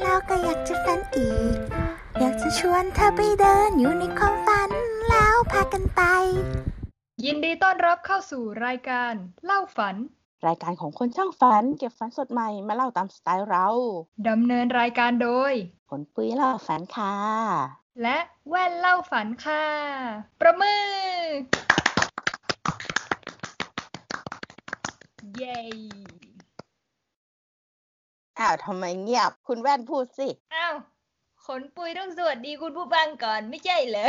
แล้วก็อยากจะฝันอีก อยากจะชวนเธอไปเดินอยู่ในความฝันแล้วพากันไป ยินดีต้อนรับเข้าสู่รายการเล่าฝัน รายการของคนช่างฝัน เก็บฝันสดใหม่มาเล่าตามสไตล์เราดำเนินรายการโดยผลปุ้ยเล่าฝันค่ะ และแว่นเล่าฝันค่ะ ประมือ เย้ อ้าวทำไมเงียบ คุณแว่นพูดสิ อ้าวขนปุยต้องสวัสดีคุณผู้ฟังก่อนไม่ใช่เหรอ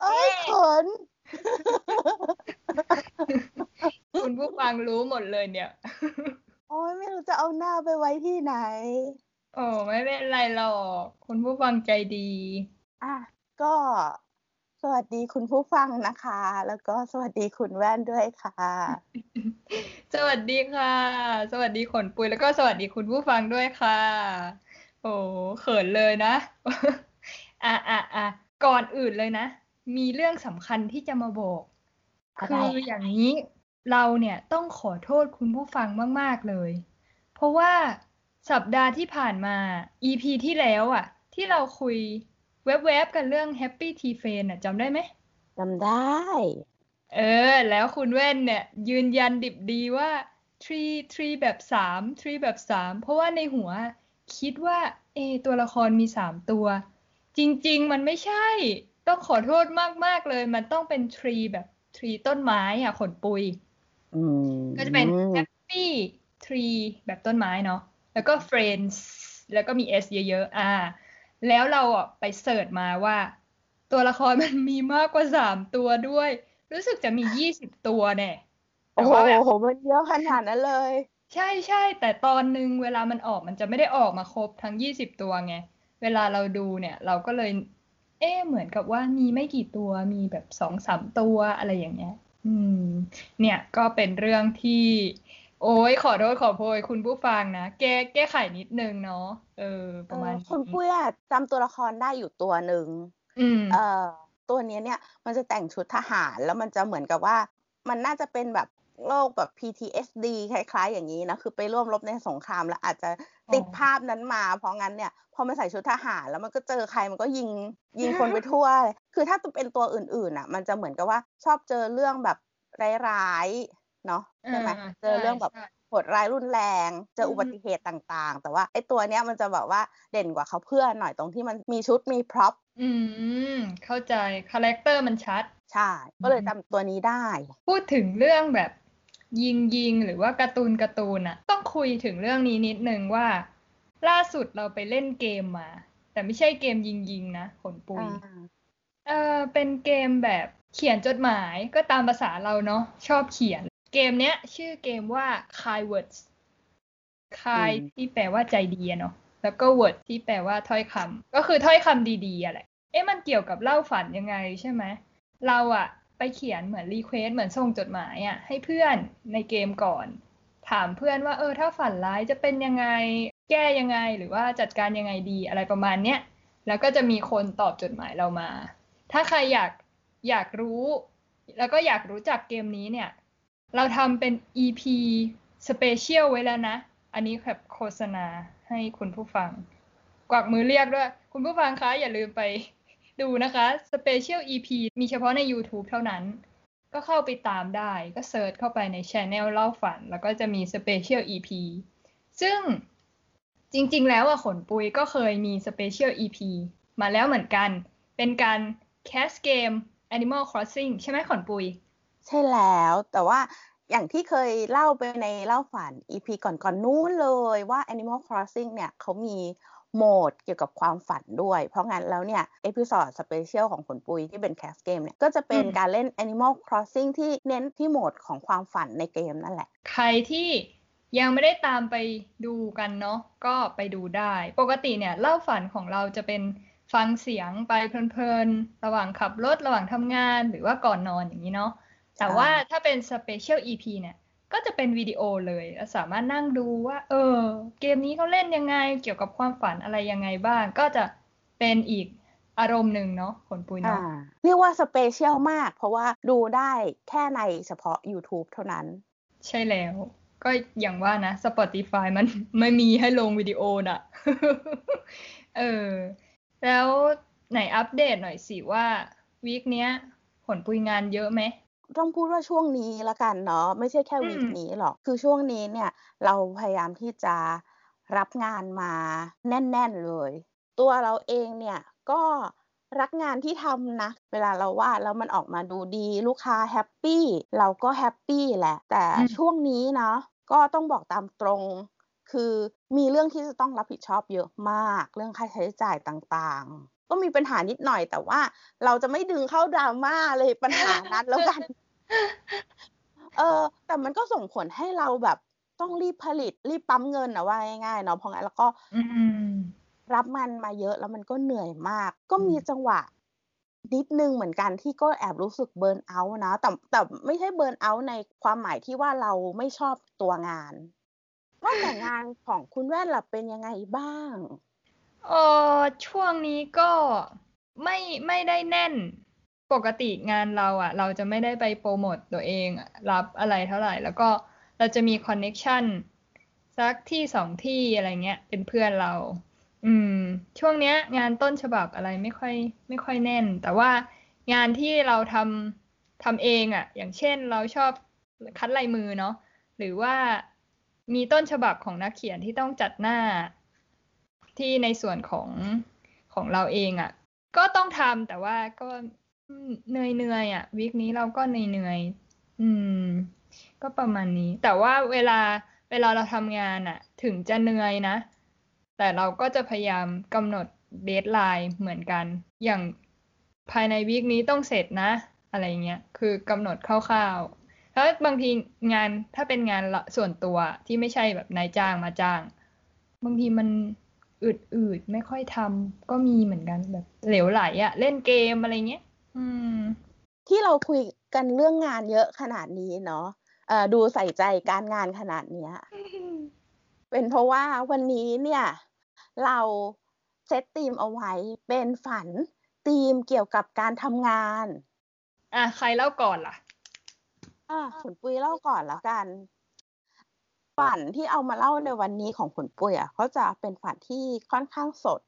เอ้ยขน คุณผู้ฟังรู้หมดเลยเนี่ย โอ้ยไม่รู้จะเอาหน้าไปไว้ที่ไหน โอ้ไม่เป็นไรหรอก คุณผู้ฟังใจดี อะก็ส วัสดีคุณผู้ฟังนะคะ แล้วก็สวัสดีคุณแว่นด้วยค่ะ สวัสดีค่ะ สวัสดีขนปุยแล้วก็สวัสดีคุณผู้ฟังด้วยค่ะ โอ้เขินเลยนะ อะอะอะก่อนอื่นเลยนะ มีเรื่องสำคัญที่จะมาบอก คืออย่างนี้เราเนี่ยต้องขอโทษคุณผู้ฟังมาก ๆ เลย เพราะว่าสัปดาห์ที่ผ่านมา EP ที่แล้วอะ ที่เราคุย แวบๆกันเรื่อง Happy Tea f r i e n d อะจำได้ไหมจำได้ เออ แล้วคุณแว่นเนี่ย ยืนยันดิบดีว่า tree tree แบบสาม tree แบบสามเพราะว่าในหัวคิดว่าเอะตัวละครมีสามตัว จริง ๆ มันไม่ใช่ ต้องขอโทษมาก ๆ เลย มันต้องเป็น tree แบบ tree ต้นไม้อะ ขนปุยอืมก็จะเป็น happy tree แบบต้นไม้เนาะแล้วก็ friends แล้วก็มี s เยอะ ๆ อ่า แล้วเราอะไปเสิร์ชมาว่า ตัวละครมันมีมากกว่าสามตัวด้วย รู้สึกจะมียี่สิบตัวแน่โอ้แต่โหว่าแบบมันเยอะขนาดนั้นเลย ใช่ใช่แต่ตอนหนึ่งเวลามันออกมันจะไม่ได้ออกมาครบทั้งยี่สิบตัวไง เวลาเราดูเนี่ย เราก็เลย เอ๊ะเหมือนกับว่ามีไม่กี่ตัวมีแบบสองสามตัวอะไรอย่างเงี้ย อืม เนี่ยก็เป็นเรื่องที่ โอ้ยขอโทษขอโพยคุณผู้ฟังนะ แก้แก้ไขนิดนึงเนาะเออ ประมาณเออนี้คุณปุ้ยอะจำตัวละครได้อยู่ตัวหนึ่งอืมเอ่อตัวเนี้ยเนี่ย มันจะแต่งชุดทหารแล้วมันจะเหมือนกับว่า มันน่าจะเป็นแบบโรคแบบ PTSD คล้ายๆ อย่างนี้นะ คือไปร่วมรบในสงครามแล้วอาจจะติดอ๋อภาพนั้นมา เพราะงั้นเนี่ย พอมันใส่ชุดทหารแล้วมันก็เจอใครมันก็ยิงยิงคนไปทั่วเลยคือถ้าจะเป็นตัวอื่นๆอะ มันจะเหมือนกับว่าชอบเจอเรื่องแบบร้ายๆ เนาะใช่ไหมอ่าเจอเรื่องแบบใช่โหดร้ายรุนแรง เจออืมอุบัติเหตุต่างๆ แต่ว่าไอ้ตัวเนี้ยมันจะแบบว่าเด่นกว่าเขาเพื่อนหน่อยตรงที่มันมีชุดมีพร็อพอืม เข้าใจคาแรคเตอร์มันชัด ใช่ ก็เลยจำตัวนี้ได้ พูดถึงเรื่องแบบยิงยิงหรือว่าการ์ตูนการ์ตูนอะต้องคุยถึงเรื่องนี้นิดนึงว่า ล่าสุดเราไปเล่นเกมมา แต่ไม่ใช่เกมยิงยิงนะขนปุยอ่าเออเป็นเกมแบบเขียนจดหมายก็ตามภาษาเราเนาะชอบเขียน เกมเนี้ย ชื่อเกมว่า Kind Words Kind ที่แปลว่าใจดีอะเนาะแล้วก็ Word ที่แปลว่าถ้อยคำก็คือถ้อยคำดีๆอะแหละเอ๊ะมันเกี่ยวกับเล่าฝันยังไงใช่ไหมเราอะไปเขียนเหมือนรีเควสเหมือนส่งจดหมายอะให้เพื่อนในเกมก่อน ถามเพื่อนว่าเออถ้าฝันร้ายจะเป็นยังไงแก้ยังไงหรือว่าจัดการยังไงดีอะไรประมาณเนี้ยแล้วก็จะมีคนตอบจดหมายเรามา ถ้าใครอยากอยากรู้ แล้วก็อยากรู้จักเกมนี้เนี่ย เราทำเป็น EP Special ไว้แล้วนะ อันนี้แบบโฆษณาให้คุณผู้ฟัง กวักมือเรียกด้วย คุณผู้ฟังคะอย่าลืมไปดูนะคะ Special EP มีเฉพาะใน YouTube เท่านั้น ก็เข้าไปตามได้ก็เซิร์ชเข้าไปใน Channel เล่าฝัน แล้วก็จะมี Special EP ซึ่งจริงๆ แล้วอะขนปุยก็เคยมี Special EP มาแล้วเหมือนกัน เป็นการแคสเกม Animal Crossing ใช่ไหมขนปุย ใช่แล้ว แต่ว่าอย่างที่เคยเล่าไปในเล่าฝัน EP ก่อนๆนู้นเลยว่า Animal Crossing เนี่ยเขามีโหมดเกี่ยวกับความฝันด้วย เพราะงั้นแล้วเนี่ย เอพิ o d ดสเปเชียลของผลปุยที่เป็นแคสเกมเนี่ยก็จะเป็นอืมการเล่น Animal Crossing ที่เน้นที่โหมดของความฝันในเกมนั่นแหละ ใครที่ยังไม่ได้ตามไปดูกันเนาะก็ไปดูได้ ปกติเนี่ย เล่าฝันของเราจะเป็นฟังเสียงไปเพลินๆ ระหว่างขับรถระหว่างทำงานหรือว่าก่อนนอนอย่างนี้เนาะ แต่ว่าถ้าเป็น Special EP เนี่ย ก็จะเป็นวิดีโอเลยแล้วสามารถนั่งดูว่า เออ เกมนี้เขาเล่นยังไง เกี่ยวกับความฝันอะไรยังไงบ้าง ก็จะเป็นอีกอารมณ์หนึ่งเนาะขนปุยอ่าเนาะเรียกว่า special มาก เพราะว่าดูได้แค่ในเฉพาะ YouTube เท่านั้น ใช่แล้ว ก็อย่างว่านะ Spotify มันไม่มีให้ลงวิดีโอน่ะ เออ แล้วไหนอัปเดตหน่อยสิว่า week เนี้ย ขนปุยงานเยอะไหม ต้องพูดว่าช่วงนี้ละกันเนาะไม่ใช่แค่อืม week นี้หรอก คือช่วงนี้เนี่ยเราพยายามที่จะรับงานมาแน่น ๆเลย ตัวเราเองเนี่ยก็รักงานที่ทำนะ เวลาเราวาดแล้วมันออกมาดูดีลูกค้า happy เราก็ happy แหละ แต่อืมช่วงนี้เนาะก็ต้องบอกตามตรง คือมีเรื่องที่จะต้องรับผิดชอบเยอะมาก เรื่องค่าใช้จ่ายต่างๆ ก็มีปัญหานิดหน่อย แต่ว่าเราจะไม่ดึงเข้าดราม่าเลยปัญหานั้นแล้วกัน เออ แต่มันก็ส่งผลให้เราแบบต้องรีบผลิต รีบปั๊มเงินนะว่าง่ายๆเนาะเพราะงั้นแล้วก็อืมรับมันมาเยอะแล้วมันก็เหนื่อยมาก ก็มีอืมจังหวะนิดนึงเหมือนกันที่ก็แอบรู้สึกเบิร์นเอาท์นะ แต่แต่ไม่ใช่เบิร์นเอาท์ในความหมายที่ว่าเราไม่ชอบตัวงานว่าแต่งานของคุณแว่นล่ะเป็นยังไงบ้าง เออช่วงนี้ก็ไม่ไม่ได้แน่นปกติงานเราอะ เราจะไม่ได้ไปโปรโมตตัวเองรับอะไรเท่าไหร่ แล้วก็เราจะมีคอนเน็กชันสักที่สองที่อะไรเงี้ย เป็นเพื่อนเรา อืม ช่วงเนี้ย งานต้นฉบับอะไรไม่ค่อย ไม่ค่อยแน่น แต่ว่างานที่เราทำทำเองอะ อย่างเช่นเราชอบคัดลายมือเนาะหรือว่ามีต้นฉบับของนักเขียนที่ต้องจัดหน้า ที่ในส่วนของของเราเองอะ่ะ ก็ต้องทำแต่ว่าก็เหนื่อยเหนื่อยอะวีคนี้เราก็เหนื่อยเหนื่อยอืม ก็ประมาณนี้ แต่ว่าเวลาเวลาเราทำงานอะ ถึงจะเหนื่อยนะ แต่เราก็จะพยายามกำหนดเดทไลน์เหมือนกัน อย่างภายในวีคนี้ต้องเสร็จนะ อะไรเงี้ย คือกำหนดคร่าวๆ แล้วบางทีงานถ้าเป็นงานส่วนตัวที่ไม่ใช่แบบนายจ้างมาจ้าง บางทีมัน อืดๆไม่ค่อยทำก็มีเหมือนกันแบบเหลวไหลอะเล่นเกมอะไรเงี้ยอืม ที่เราคุยกันเรื่องงานเยอะขนาดนี้เนาะเอ่อดูใส่ใจการงานขนาดเนี้ย เป็นเพราะว่าวันนี้เนี่ย เราเซตธีมเอาไว้เป็นฝันธีมเกี่ยวกับการทำงาน อะใครเล่าก่อนล่ะ อะผลปุ้ยเล่าก่อนแล้วกัน ฝันที่เอามาเล่าในวันนี้ของผลปุ้ยอะเขาจะเป็นฝันที่ค่อนข้างสด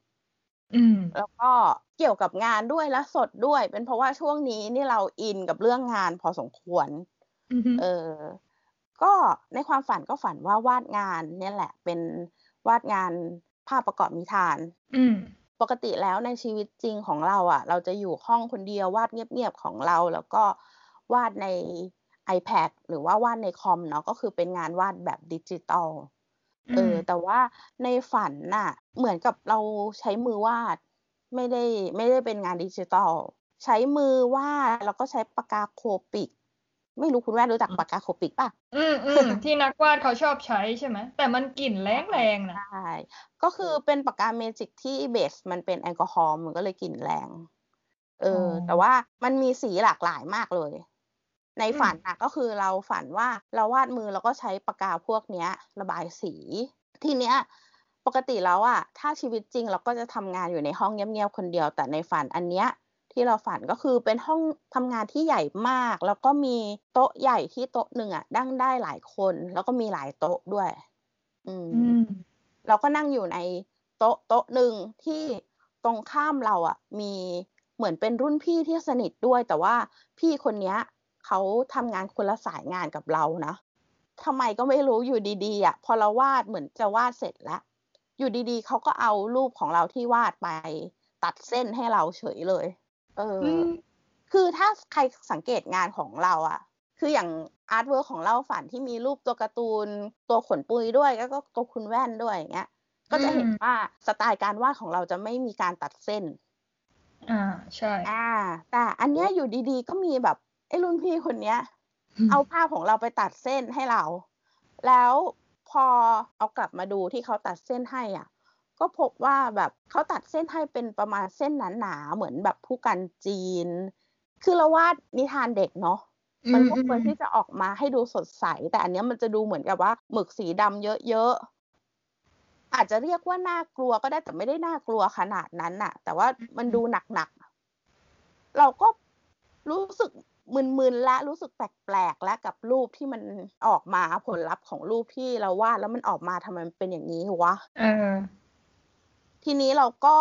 อืม แล้วก็เกี่ยวกับงานด้วยและสดด้วย เป็นเพราะว่าช่วงนี้นี่เราอินกับเรื่องงานพอสมควรอืมเออ ก็ในความฝันก็ฝันว่าวาดงาน เนี่ยแหละ เป็นวาดงานภาพประกอบนิทาน อืมปกติแล้วในชีวิตจริงของเราอะ เราจะอยู่ห้องคนเดียววาดเงียบๆของเรา แล้วก็วาดใน iPad หรือว่าวาดในคอมเนาะก็คือเป็นงานวาดแบบดิจิตอลเออแต่ว่าในฝันน่ะ เหมือนกับเราใช้มือวาด ไม่ได้ไม่ได้เป็นงานดิจิตอลใช้มือวาดแล้วก็ใช้ปากกา Copic ไม่รู้คุณแม่รู้จักปากกา Copic ป่ะ อืมอืมที่นักวาดเขาชอบใช้ใช่ไหมแต่มันกลิ่นแรงแรงๆนะใช่ก็คือเป็นปากกาเมจิกที่ base มันเป็นแอลกอฮอล์มันก็เลยกลิ่นแรง เอออ๋อแต่ว่ามันมีสีหลากหลายมากเลย ในอืมฝันนะก็คือเราฝันว่าเราวาดมือแล้วก็ใช้ปากกาพวกเนี้ย ระบายสี ทีเนี้ยปกติแล้วอะถ้าชีวิตจริงเราก็จะทำงานอยู่ในห้องเงียบๆคนเดียว แต่ในฝันอันเนี้ยที่เราฝันก็คือเป็นห้องทำงานที่ใหญ่มาก แล้วก็มีโต๊ะใหญ่ที่โต๊ะหนึ่งอะนั่งได้หลายคน แล้วก็มีหลายโต๊ะด้วยอืมอืมเราก็นั่งอยู่ในโต๊ะโต๊ะหนึ่งที่ตรงข้ามเราอะมีเหมือนเป็นรุ่นพี่ที่สนิทด้วย แต่ว่าพี่คนเนี้ย เขาทำงานคนละสายงานกับเรานะทำไมก็ไม่รู้อยู่ดีๆอะพอเราวาดเหมือนจะวาดเสร็จแล้ว อยู่ดีๆเขาก็เอารูปของเราที่วาดไป ตัดเส้นให้เราเฉยเลย เออออืมคือถ้าใครสังเกตงานของเราอะคืออย่าง artwork ของเล่าฝันที่มีรูปตัวการ์ตูน ตัวขนปุยด้วย แล้วก็ตัวคุณแว่นด้วยอย่างเงี้ย ก็จะเห็นอืมว่าสไตล์การวาดของเราจะไม่มีการตัดเส้น อ่าใช่ อ่า แต่อันเนี้ยอยู่ดีๆ ก็มีแบบ ไอ้รุ่นพี่คนเนี้ย เอาภาพของเราไปตัดเส้นให้เรา แล้วพอเอากลับมาดูที่เขาตัดเส้นให้อะ ก็พบว่าแบบเขาตัดเส้นให้เป็นประมาณเส้นหนาๆเหมือนแบบผู้กันจีน คือเราวาดนิทานเด็กเนาะมันก็ควรที่จะออกมาให้ดูสดใส แต่อันเนี้ยมันจะดูเหมือนกับว่าหมึกสีดำเยอะๆ อาจจะเรียกว่าน่ากลัวก็ได้แต่ไม่ได้น่ากลัวขนาดนั้นน่ะ แต่ว่ามันดูหนักๆ เราก็รู้สึก มึนๆและรู้สึกแปลกๆและกับรูปที่มันออกมาผลลัพธ์ของรูปที่เราวาดแล้วมันออกมาทำไมมันเป็นอย่างนี้วะเออทีนี้เราก็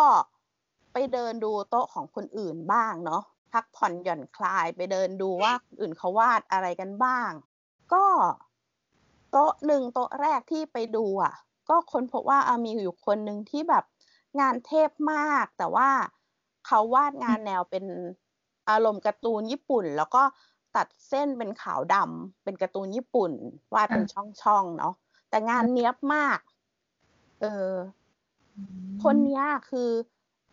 ไปเดินดูโต๊ะของคนอื่นบ้างเนาะพักผ่อนหย่อนคลายไปเดินดูว่าคนอื่นเขาวาดอะไรกันบ้าง ก็โต๊ะหนึ่งโต๊ะแรกที่ไปดูอะ ก็ค้นพบว่าอะมีอยู่คนหนึ่งที่แบบงานเทพมาก แต่ว่าเขาวาดงานแนวเป็น อารมณ์การ์ตูนญี่ปุ่น แล้วก็ตัดเส้นเป็นขาวดำเป็นการ์ตูนญี่ปุ่นวาดเป็นช่องๆเนาะแต่งานเนี้ยบมาก เออ คนเนี้ยคือ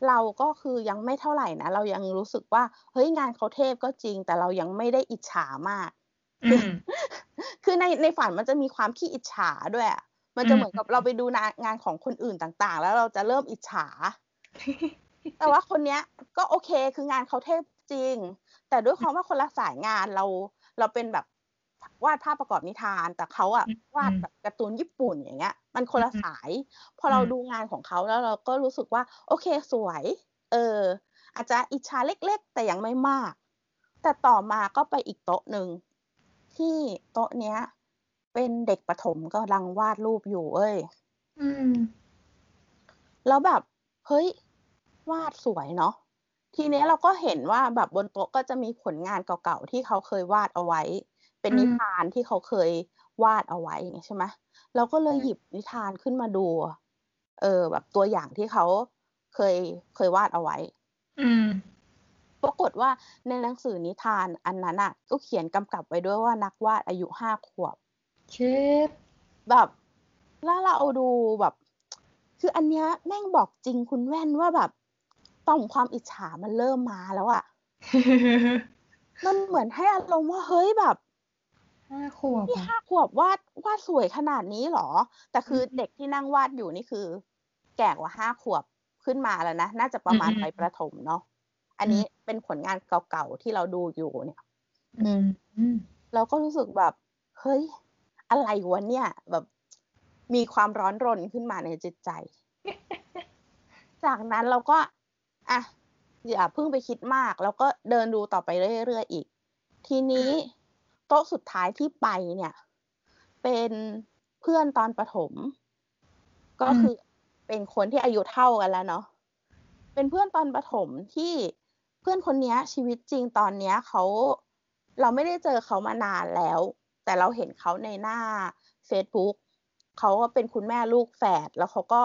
เราก็คือยังไม่เท่าไหร่นะ เรายังรู้สึกว่า เฮ้ยงานเขาเทพก็จริง แต่เรายังไม่ได้อิจฉามากอืมคือในในฝันมันจะมีความขี้อิจฉาด้วยอะมันจะอืมเหมือนกับเราไปดูงานงานของคนอื่นต่าง ๆ แล้วเราจะเริ่มอิจฉา แต่ว่าคนเนี้ย ก็โอเคคืองานเขาเทพ จริง แต่ด้วยความว่าคนละสายงานเราเราเป็นแบบวาดภาพประกอบนิทาน แต่เขาอะอืมวาดแบบการ์ตูนญี่ปุ่นอย่างเงี้ย มันคนละอืมสาย พอเราอืมดูงานของเขาแล้วเราก็รู้สึกว่า โอเคสวย เออ อาจจะอิจฉาเล็ก ๆ แต่ยังไม่มาก แต่ต่อมาก็ไปอีกโต๊ะหนึ่งที่โต๊ะเนี้ย เป็นเด็กประถมกำลังวาดรูปอยู่เอ้ยอืมแล้วแบบ เฮ้ย วาดสวยเนาะ ทีเนี้ยเราก็เห็นว่าแบบบนโต๊ะก็จะมีผลงานเก่าๆที่เขาเคยวาดเอาไว้ เป็นอืมนิทานที่เขาเคยวาดเอาไว้อย่างเงี้ยใช่ไหมเราก็เลยหยิบนิทานขึ้นมาดู เออ แบบตัวอย่างที่เขาเคยเคยวาดเอาไว้ อืมปรากฏว่าในหนังสือนิทานอันนั้นอะ ก็เขียนกำกับไว้ด้วยว่านักวาดอายุห้าขวบเช็ดแบบแล้วเราเอาดูแบบ คืออันเนี้ยแม่งบอกจริงคุณแว่นว่าแบบ ต่อมความอิจฉามันเริ่มมาแล้วอะมันเหมือนให้อารมณ์ว่าเฮ้ยแบบห้าขวบที่อะห้าขวบวาดวาดสวยขนาดนี้เหรอ แต่คืออมเด็กที่นั่งวาดอยู่นี่คือ แก่กว่าห้าขวบขึ้นมาแล้วนะ น่าจะประมาณอืมไปประถมเนาะ อันนี้เป็นผลงานเก่าๆที่เราดูอยู่เนี่ยอืมอืมเราก็รู้สึกแบบ เฮ้ย อะไรวะเนี่ย แบบมีความร้อนรนขึ้นมาในจิตใจ จากนั้นเราก็ อะอย่าเพิ่งไปคิดมาก แล้วก็เดินดูต่อไปเรื่อยๆอีก ทีนี้โต๊ะสุดท้ายที่ไปเนี่ย เป็นเพื่อนตอนประถม ก็คือเป็นคนที่อายุเท่ากันแล้วเนาะเป็นเพื่อนตอนประถมที่เพื่อนคนเนี้ยชีวิตจริงตอนเนี้ยเขาเราไม่ได้เจอเขามานานแล้ว แต่เราเห็นเขาในหน้า Facebook เขาก็เป็นคุณแม่ลูกแฝดแล้วเขาก็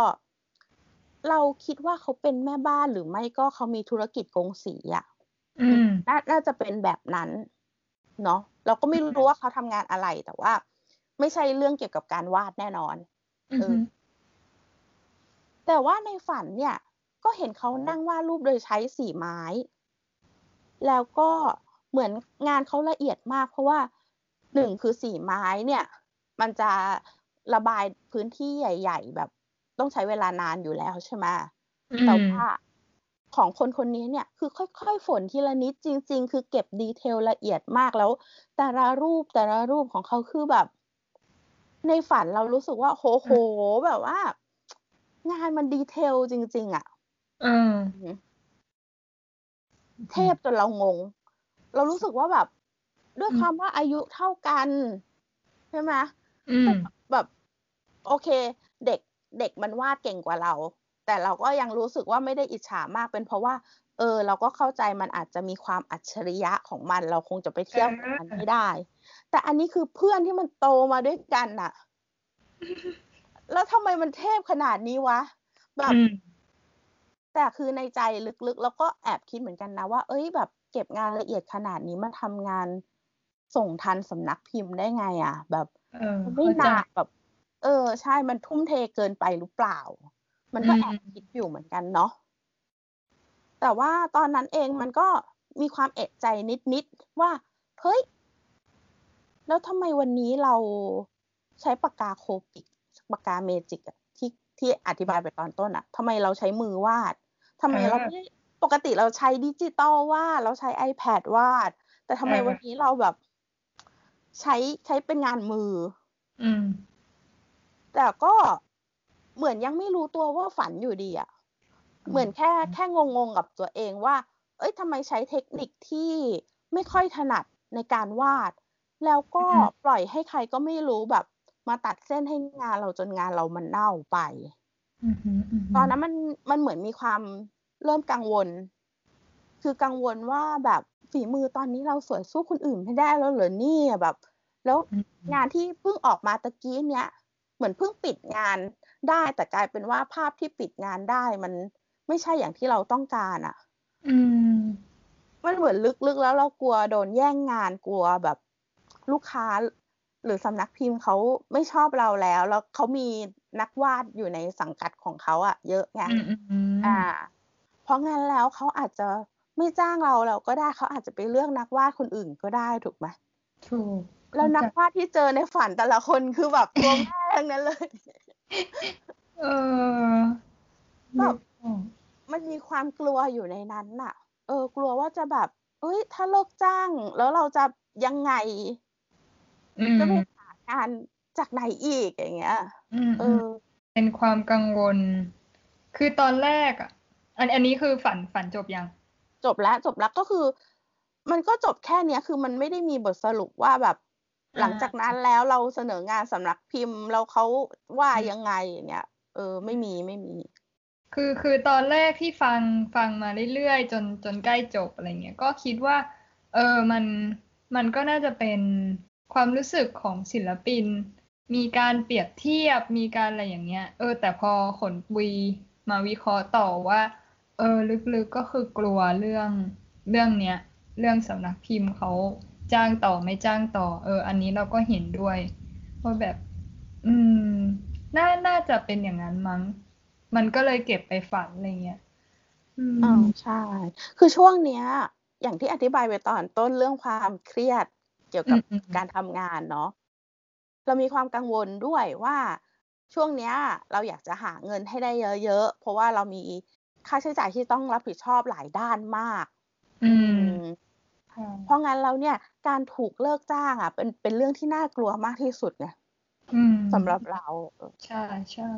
เราคิดว่าเขาเป็นแม่บ้านหรือไม่ก็เขามีธุรกิจกงสีอะอืมนาน่าจะเป็นแบบนั้น เนาะเราก็ไม่รู้ว่าเขาทำงานอะไรแต่ว่า ไม่ใช่เรื่องเกี่ยวกับการวาดแน่นอนอืเออมแต่ว่าในฝันเนี่ย ก็เห็นเขานั่งวาดรูปโดยใช้สีไม้ แล้วก็เหมือนงานเขาละเอียดมาก เพราะว่าหนึ่งคือสีไม้เนี่ย มันจะระบายพื้นที่ใหญ่ ๆ แบบ ต้องใช้เวลานานอยู่แล้วใช่ไหมอืแต่มว่าของคนคนนี้เนี่ยคือค่อยๆ ฝนทีละนิดจริง ๆ คือเก็บดีเทลละเอียดมากแล้ว แต่ละรูปแต่ละรูปของเขาคือแบบ ในฝันเรารู้สึกว่าโหโหแบบว่า งานมันดีเทลจริง ๆ อะเออเทพจนเรางง เรารู้สึกว่าแบบ ด้วยอืมความว่าอายุเท่ากัน ใช่ไหมอืมแบบ โอเค เด็ก เด็กมันวาดเก่งกว่าเรา แต่เราก็ยังรู้สึกว่าไม่ได้อิจฉามากเป็นเพราะว่า เออ เราก็เข้าใจมันอาจจะมีความอัจฉริยะของมัน เราคงจะไปเทียบกับมันไม่ได้ แต่อันนี้คือเพื่อนที่มันโตมาด้วยกันน่ะ แล้วทำไมมันเทพขนาดนี้วะแบบอืมแต่คือในใจลึกๆ แล้วก็แอบคิดเหมือนกันนะว่า เอ้ยแบบเก็บงานละเอียดขนาดนี้มาทำงานส่งทันสำนักพิมพ์ได้ไง อะ แบบเออมันไม่เข้าใจหนักแบบ เออ ใช่มันทุ่มเทเกินไปหรือเปล่า มันก็อืมแอบคิดอยู่เหมือนกันเนาะแต่ว่าตอนนั้นเองมันก็มีความเอะใจนิดๆว่าเฮ้ยแล้วทำไมวันนี้เราใช้ปากกา Copic ปากกาเมจิกอะที่ที่อธิบายไปตอนต้นอะทำไมเราใช้มือวาดทำไมเราไม่ได้ปกติเราใช้ดิจิตอลวาดเราใช้ iPad วาด แต่ทำไมวันนี้เราแบบ ใช้ใช้เป็นงานมือ อืม แต่ก็เหมือนยังไม่รู้ตัวว่าฝันอยู่ดีอะเหมือนแค่แค่งงๆกับตัวเองว่า เอ้ยทำไมใช้เทคนิคที่ไม่ค่อยถนัดในการวาด แล้วก็อืมปล่อยให้ใครก็ไม่รู้แบบ มาตัดเส้นให้งานเราจนงานเรามันเน่าไปอือหือหืตอนนั้นมันมันเหมือนมีความเริ่มกังวล คือกังวลว่าแบบฝีมือตอนนี้เราสวยสู้คนอื่นไม่ได้แล้วเหรอเนี่ยแบบ แล้วอืมงานที่เพิ่งออกมาตะกี้เนี้ย เหมือนเพิ่งปิดงานได้ แต่กลายเป็นว่าภาพที่ปิดงานได้มันไม่ใช่อย่างที่เราต้องการอะ่ะ อืม มันเหมือนลึกๆแล้วเรากลัวโดนแย่งงานกลัวแบบลูกค้า หรือสำนักพิมพ์เขาไม่ชอบเราแล้ว แล้วเขามีนักวาดอยู่ในสังกัดของเขาอะเยอะไงอืมอืมอืมอ่า เพราะงั้นแล้วเขาอาจจะไม่จ้างเราเราก็ได้เขาอาจจะไปเลือกนักวาดคนอื่นก็ได้ถูกไหมถูก แล้วนักวาดที่เจอในฝันแต่ละคนคือแบบตัวแม่ทั้งนั้นเลย เออแบบมันมีความกลัวอยู่ในนั้นน่ะ เออ กลัวว่าจะแบบ เอ้ย ถ้าเลิกจ้าง แล้วเราจะยังไงอืมจะไปหางานจากไหนอีกอย่างเงี้ยอืมเออืมอเป็นความกังวล คือตอนแรกอะ อันอันนี้คือฝันฝันจบยัง จบแล้วจบแล้วก็คือ มันก็จบแค่เนี้ย คือมันไม่ได้มีบทสรุปว่าแบบอ่า หลังจากนั้นแล้วเราเสนองานสำนักพิมพ์แล้วเขาว่ายังไงอย่างเงี้ย เออ ไม่มีไม่มี คือคือตอนแรกที่ฟังฟังมาเรื่อยๆจนจนใกล้จบอะไรเงี้ยก็คิดว่า เออมันมันก็น่าจะเป็นความรู้สึกของศิลปิน มีการเปรียบเทียบมีการอะไรอย่างเงี้ย เออ แต่พอขนปุยมาวิเคราะห์ต่อว่า เออ ลึกๆก็คือกลัวเรื่องเรื่องเนี้ย เรื่องสำนักพิมพ์เขา จ้างต่อไม่จ้างต่อ เออ อันนี้เราก็เห็นด้วยว่าแบบ อืม น่าน่าจะเป็นอย่างนั้นมั้ง มันก็เลยเก็บไปฝันอะไรเงี้ยอืมอ่าใช่ คือช่วงเนี้ย อย่างที่อธิบายไปตอนต้นเรื่องความเครียดเกี่ยวกับอืมอืมการทำงานเนาะเรามีความกังวลด้วยว่าช่วงเนี้ย เราอยากจะหาเงินให้ได้เยอะๆ เพราะว่าเรามีค่าใช้จ่ายที่ต้องรับผิดชอบหลายด้านมาก อืมอืมค่ะ เพราะงั้นแล้วเนี่ยการถูกเลิกจ้างอะ เป็นเป็นเรื่องที่น่ากลัวมากที่สุดไงอืมสำหรับเรา ใช่ใช่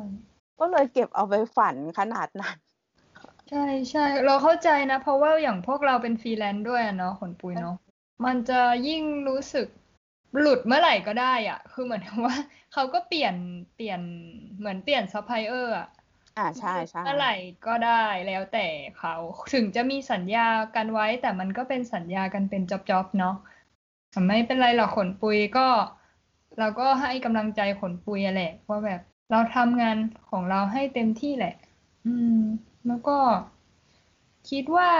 ก็เลยเก็บเอาไปฝันขนาดนั้น ใช่ใช่เราเข้าใจนะ เพราะว่าอย่างพวกเราเป็นฟรีแลนซ์ด้วยอะเนาะขนปุยเนาะมันจะยิ่งรู้สึกหลุดเมื่อไหร่ก็ได้อะคือเหมือนกับว่าเขาก็เปลี่ยนเปลี่ยนเหมือนเปลี่ยนซัพพลายเออร์อะ อ่าใช่ใช่เมื่อไหร่ก็ได้แล้วแต่เขาถึงจะมีสัญญากันไว้ แต่มันก็เป็นสัญญากันเป็น job ๆเนาะแต่ไม่เป็นไรหรอกขนปุยก็เราก็ให้กำลังใจขนปุยอะแหละว่าแบบเราทำงานของเราให้เต็มที่แหละ อืม แล้วก็ คิดว่า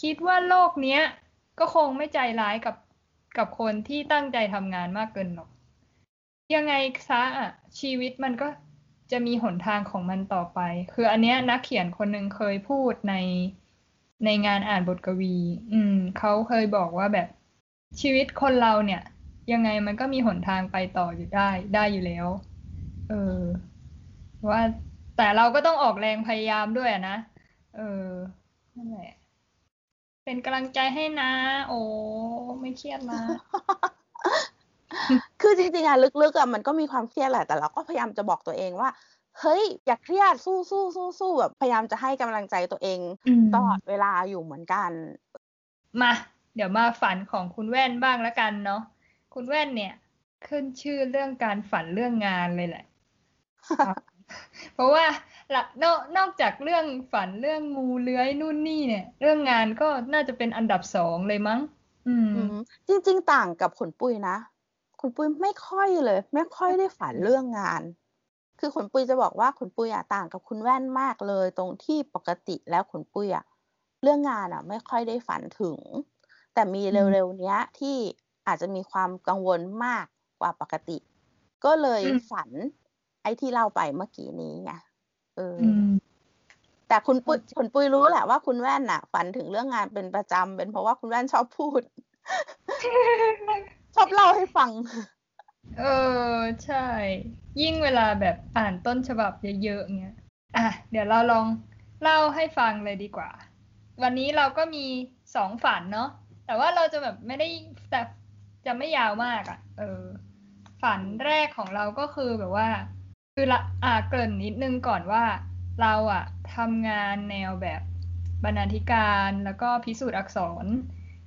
คิดว่าโลกเนี้ย ก็คงไม่ใจร้ายกับกับคนที่ตั้งใจทำงานมากเกินหรอก ยังไงซะอะชีวิตมันก็ จะมีหนทางของมันต่อไป คืออันเนี้ยนักเขียนคนหนึ่งเคยพูดในในงานอ่านบทกวี อืมเขาเคยบอกว่าแบบชีวิตคนเราเนี่ย ยังไงมันก็มีหนทางไปต่ออยู่ได้ ได้อยู่แล้ว เออ ว่าแต่เราก็ต้องออกแรงพยายามด้วยอะนะ เออ นั่นแหละ เป็นกำลังใจให้นะ โอ้ ไม่เครียดนะ คือจริงๆอะลึกๆอะมันก็มีความเครียดแหละแต่เราก็พยายามจะบอกตัวเองว่าเฮ้ยอย่าเครียดสู้สู้สู้สู้แบบพยายามจะให้กำลังใจตัวเองอืมตลอดเวลาอยู่เหมือนกัน มา เดี๋ยวมาฝันของคุณแว่นบ้างแล้วกันเนาะคุณแว่นเนี่ย ขึ้นชื่อเรื่องการฝันเรื่องงานเลยแหละ เพราะว่าละนอกนอกจากเรื่องฝันเรื่องงูเลื้อยนู่นนี่เนี่ย เรื่องงานก็น่าจะเป็นอันดับสองเลยมั้ง อืมอืมจริง ๆ ต่างกับขนปุยนะ ขนปุยไม่ค่อยเลย ไม่ค่อยได้ฝันเรื่องงาน คือขนปุยจะบอกว่าขนปุยอะต่างกับคุณแว่นมากเลย ตรงที่ปกติแล้วขนปุยอะเรื่องงานอะไม่ค่อยได้ฝันถึง แต่มีอืมเร็วๆเนี้ยที่อาจจะมีความกังวลมากกว่าปกติ ก็เลยอืมฝันไอ้ที่เล่าไปเมื่อกี้นี้ไงเออออืมแต่คุณปุยเข้าใจคุณปุยรู้แหละว่าคุณแว่นน่ะฝันถึงเรื่องงานเป็นประจำเป็นเพราะว่าคุณแว่นชอบพูด ชอบเล่าให้ฟัง เออ ใช่ ยิ่งเวลาแบบอ่านต้นฉบับเยอะๆเงี้ย อะ เดี๋ยวเราลองเล่าให้ฟังเลยดีกว่า วันนี้เราก็มีสองฝันเนาะ แต่ว่าเราจะแบบไม่ได้แต่จะไม่ยาวมากอะ่ะ เออ ฝันแรกของเราก็คือแบบว่า คือละอ่าเกริ่นนิดนึงก่อนว่าเราอะทำงานแนวแบบบรรณาธิการแล้วก็พิสูจน์อักษร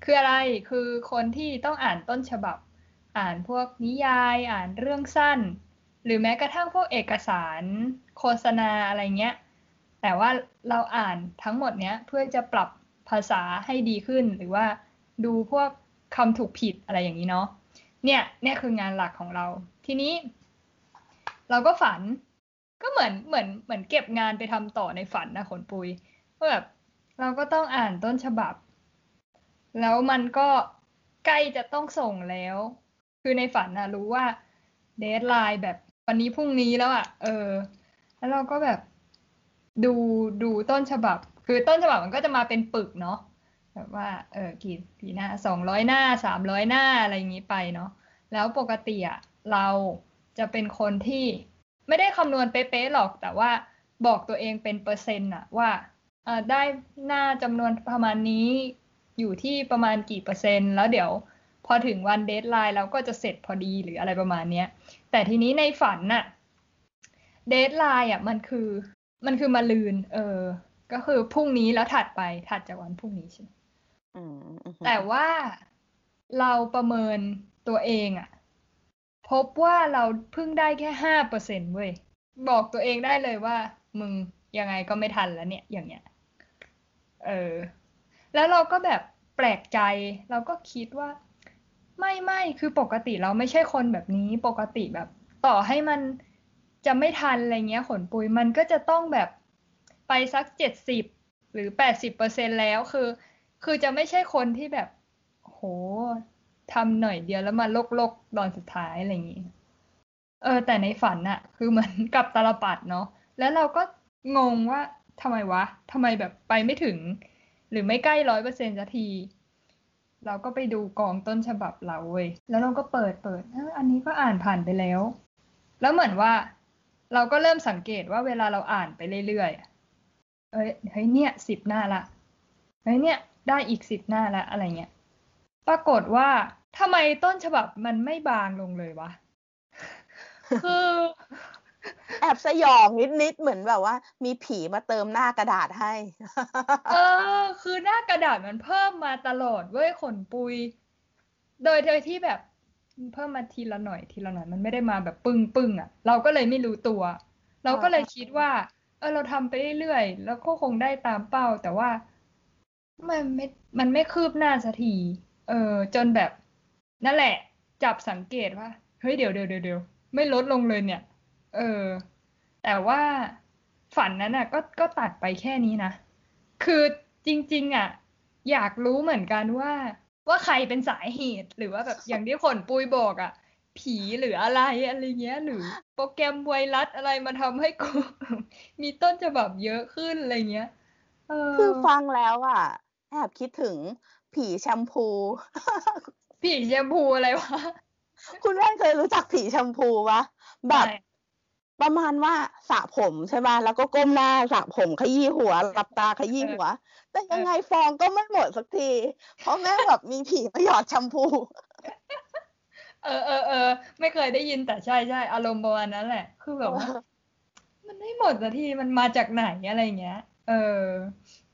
คืออะไรคือคนที่ต้องอ่านต้นฉบับ อ่านพวกนิยายอ่านเรื่องสั้น หรือแม้กระทั่งพวกเอกสารโฆษณาอะไรเงี้ย แต่ว่าเราอ่านทั้งหมดเนี้ยเพื่อจะปรับภาษาให้ดีขึ้น หรือว่าดูพวกคำถูกผิดอะไรอย่างนี้เนาะเนี่ยเนี่ยคืองานหลักของเรา ทีนี้ เราก็ฝันก็เหมือนเหมือนเหมือนเก็บงานไปทำต่อในฝันนะขนปุยว่าแบบเราก็ต้องอ่านต้นฉบับ แล้วมันก็ใกล้จะต้องส่งแล้ว คือในฝันนะรู้ว่าเดทไลน์แบบวันนี้พรุ่งนี้แล้วอะ่ะเออ แล้วเราก็แบบดูดูต้นฉบับ คือต้นฉบับมันก็จะมาเป็นปึกเนาะแบบว่าเออกี่กี่หน้าสองร้อยหน้าสามร้อยหน้าอะไรอย่างนี้ไปเนาะแล้วปกติอะเราจะเป็นคนที่ไม่ได้คำนวณเป๊ะๆหรอก แต่ว่าบอกตัวเองเป็นเปอร์เซ็นต์อะว่าเออได้หน้าจำนวนประมาณนี้ อยู่ที่ประมาณกี่เปอร์เซ็นต์ แล้วเดี๋ยวพอถึงวัน deadline เราก็จะเสร็จพอดีหรืออะไรประมาณเนี้ย แต่ทีนี้ในฝันน่ะ deadline อะมันคือมันคือมะรืน เออ ก็คือพรุ่งนี้แล้วถัดไปถัดจากวันพรุ่งนี้ใช่ไหมแต่ว่าเราประเมินตัวเองอะพบว่าเราเพิ่งได้แค่ห้าเปอร์เซ็นต์เว้ย บอกตัวเองได้เลยว่า มึงยังไงก็ไม่ทันแล้วเนี่ย อย่างเงี้ย เออ แล้วเราก็แบบแปลกใจ เราก็คิดว่า ไม่ไม่คือปกติเราไม่ใช่คนแบบนี้ปกติแบบ ต่อให้มันจะไม่ทันอะไรเงี้ยขนปุยมันก็จะต้องแบบไปสักเจ็ดสิบหรือแปดสิบเปอร์เซ็นแล้วคือ คือจะไม่ใช่คนที่แบบโหทำหน่อยเดียวแล้วมาลกๆตอนสุดท้ายอะไรอย่างนี้ เออ แต่ในฝันอะคือเหมือนกับตาลปัดเนาะแล้วเราก็งงว่าทำไมวะทำไมแบบไปไม่ถึง หรือไม่ใกล้ร้อยเปอร์เซ็นต์สักที เราก็ไปดูกองต้นฉบับเราเว้ยแล้วเราก็เปิดเปิดอันนี้ก็อ่านผ่านไปแล้ว แล้วเหมือนว่า เราก็เริ่มสังเกตว่าเวลาเราอ่านไปเรื่อยๆเอ้ยเฮ้ยเนี่ยสิบหน้าละเฮ้ยเนี่ยได้อีกสิบหน้าล้วอะไรเงี้ยปรากฏว่าทำไมต้นฉบับมันไม่บางลงเลยวะ คือ แอบสยองนิดๆเหมือนแบบว่า มีผีมาเติมหน้ากระดาษให้ เออ คือหน้ากระดาษมันเพิ่มมาตลอดเว้ยขนปุย โดยโดยที่แบบเพิ่มมาทีละหน่อยทีละหน่อยมันไม่ได้มาแบบปึ้งปึ้งอะ เราก็เลยไม่รู้ตัว เราก็เลยคิดว่า เออเราทำไปเรื่อยๆแล้วก็คงได้ตามเป้า แต่ว่ามันไม่มันไม่คืบหน้าสักทีเออ จนแบบ นั่นแหละ จับสังเกตว่าเฮ้ยเดี๋ยวเดี๋ยวเดี๋ยวไม่ลดลงเลยเนี่ย เออ แต่ว่าฝันนั้นอะ ก็ก็ตัดไปแค่นี้นะ คือจริง ๆ อะ อยากรู้เหมือนกันว่า ว่าใครเป็นสาเหตุหรือว่าแบบอย่างที่ขนปุยบอกอะ ผีหรืออะไรอะไรเงี้ย หรือโปรแกรมไวรัสอะไรมาทำให้กูมีต้นฉบับเยอะขึ้นอะไรเงี้ยเออคือฟังแล้วอะแอบคิดถึงผีแชมพู ผีแชมพูอะไรวะ คุณแม่เคยรู้จักผีแชมพูปะแบบ ประมาณว่าสระผมใช่ไหมแล้วก็ก้มหน้าสระผมขยี้หัวหลับตาขยี้หัว แต่ยังไงฟองก็ไม่หมดสักที เพราะแม่แบบมีผีมาหยอดแชมพู เออเออเออไม่เคยได้ยินแต่ใช่ใช่อารมณ์ประมาณนั้นแหละ คือแบบว่ามันไม่หมดสักทีมันมาจากไหนอะไรเงี้ย เออ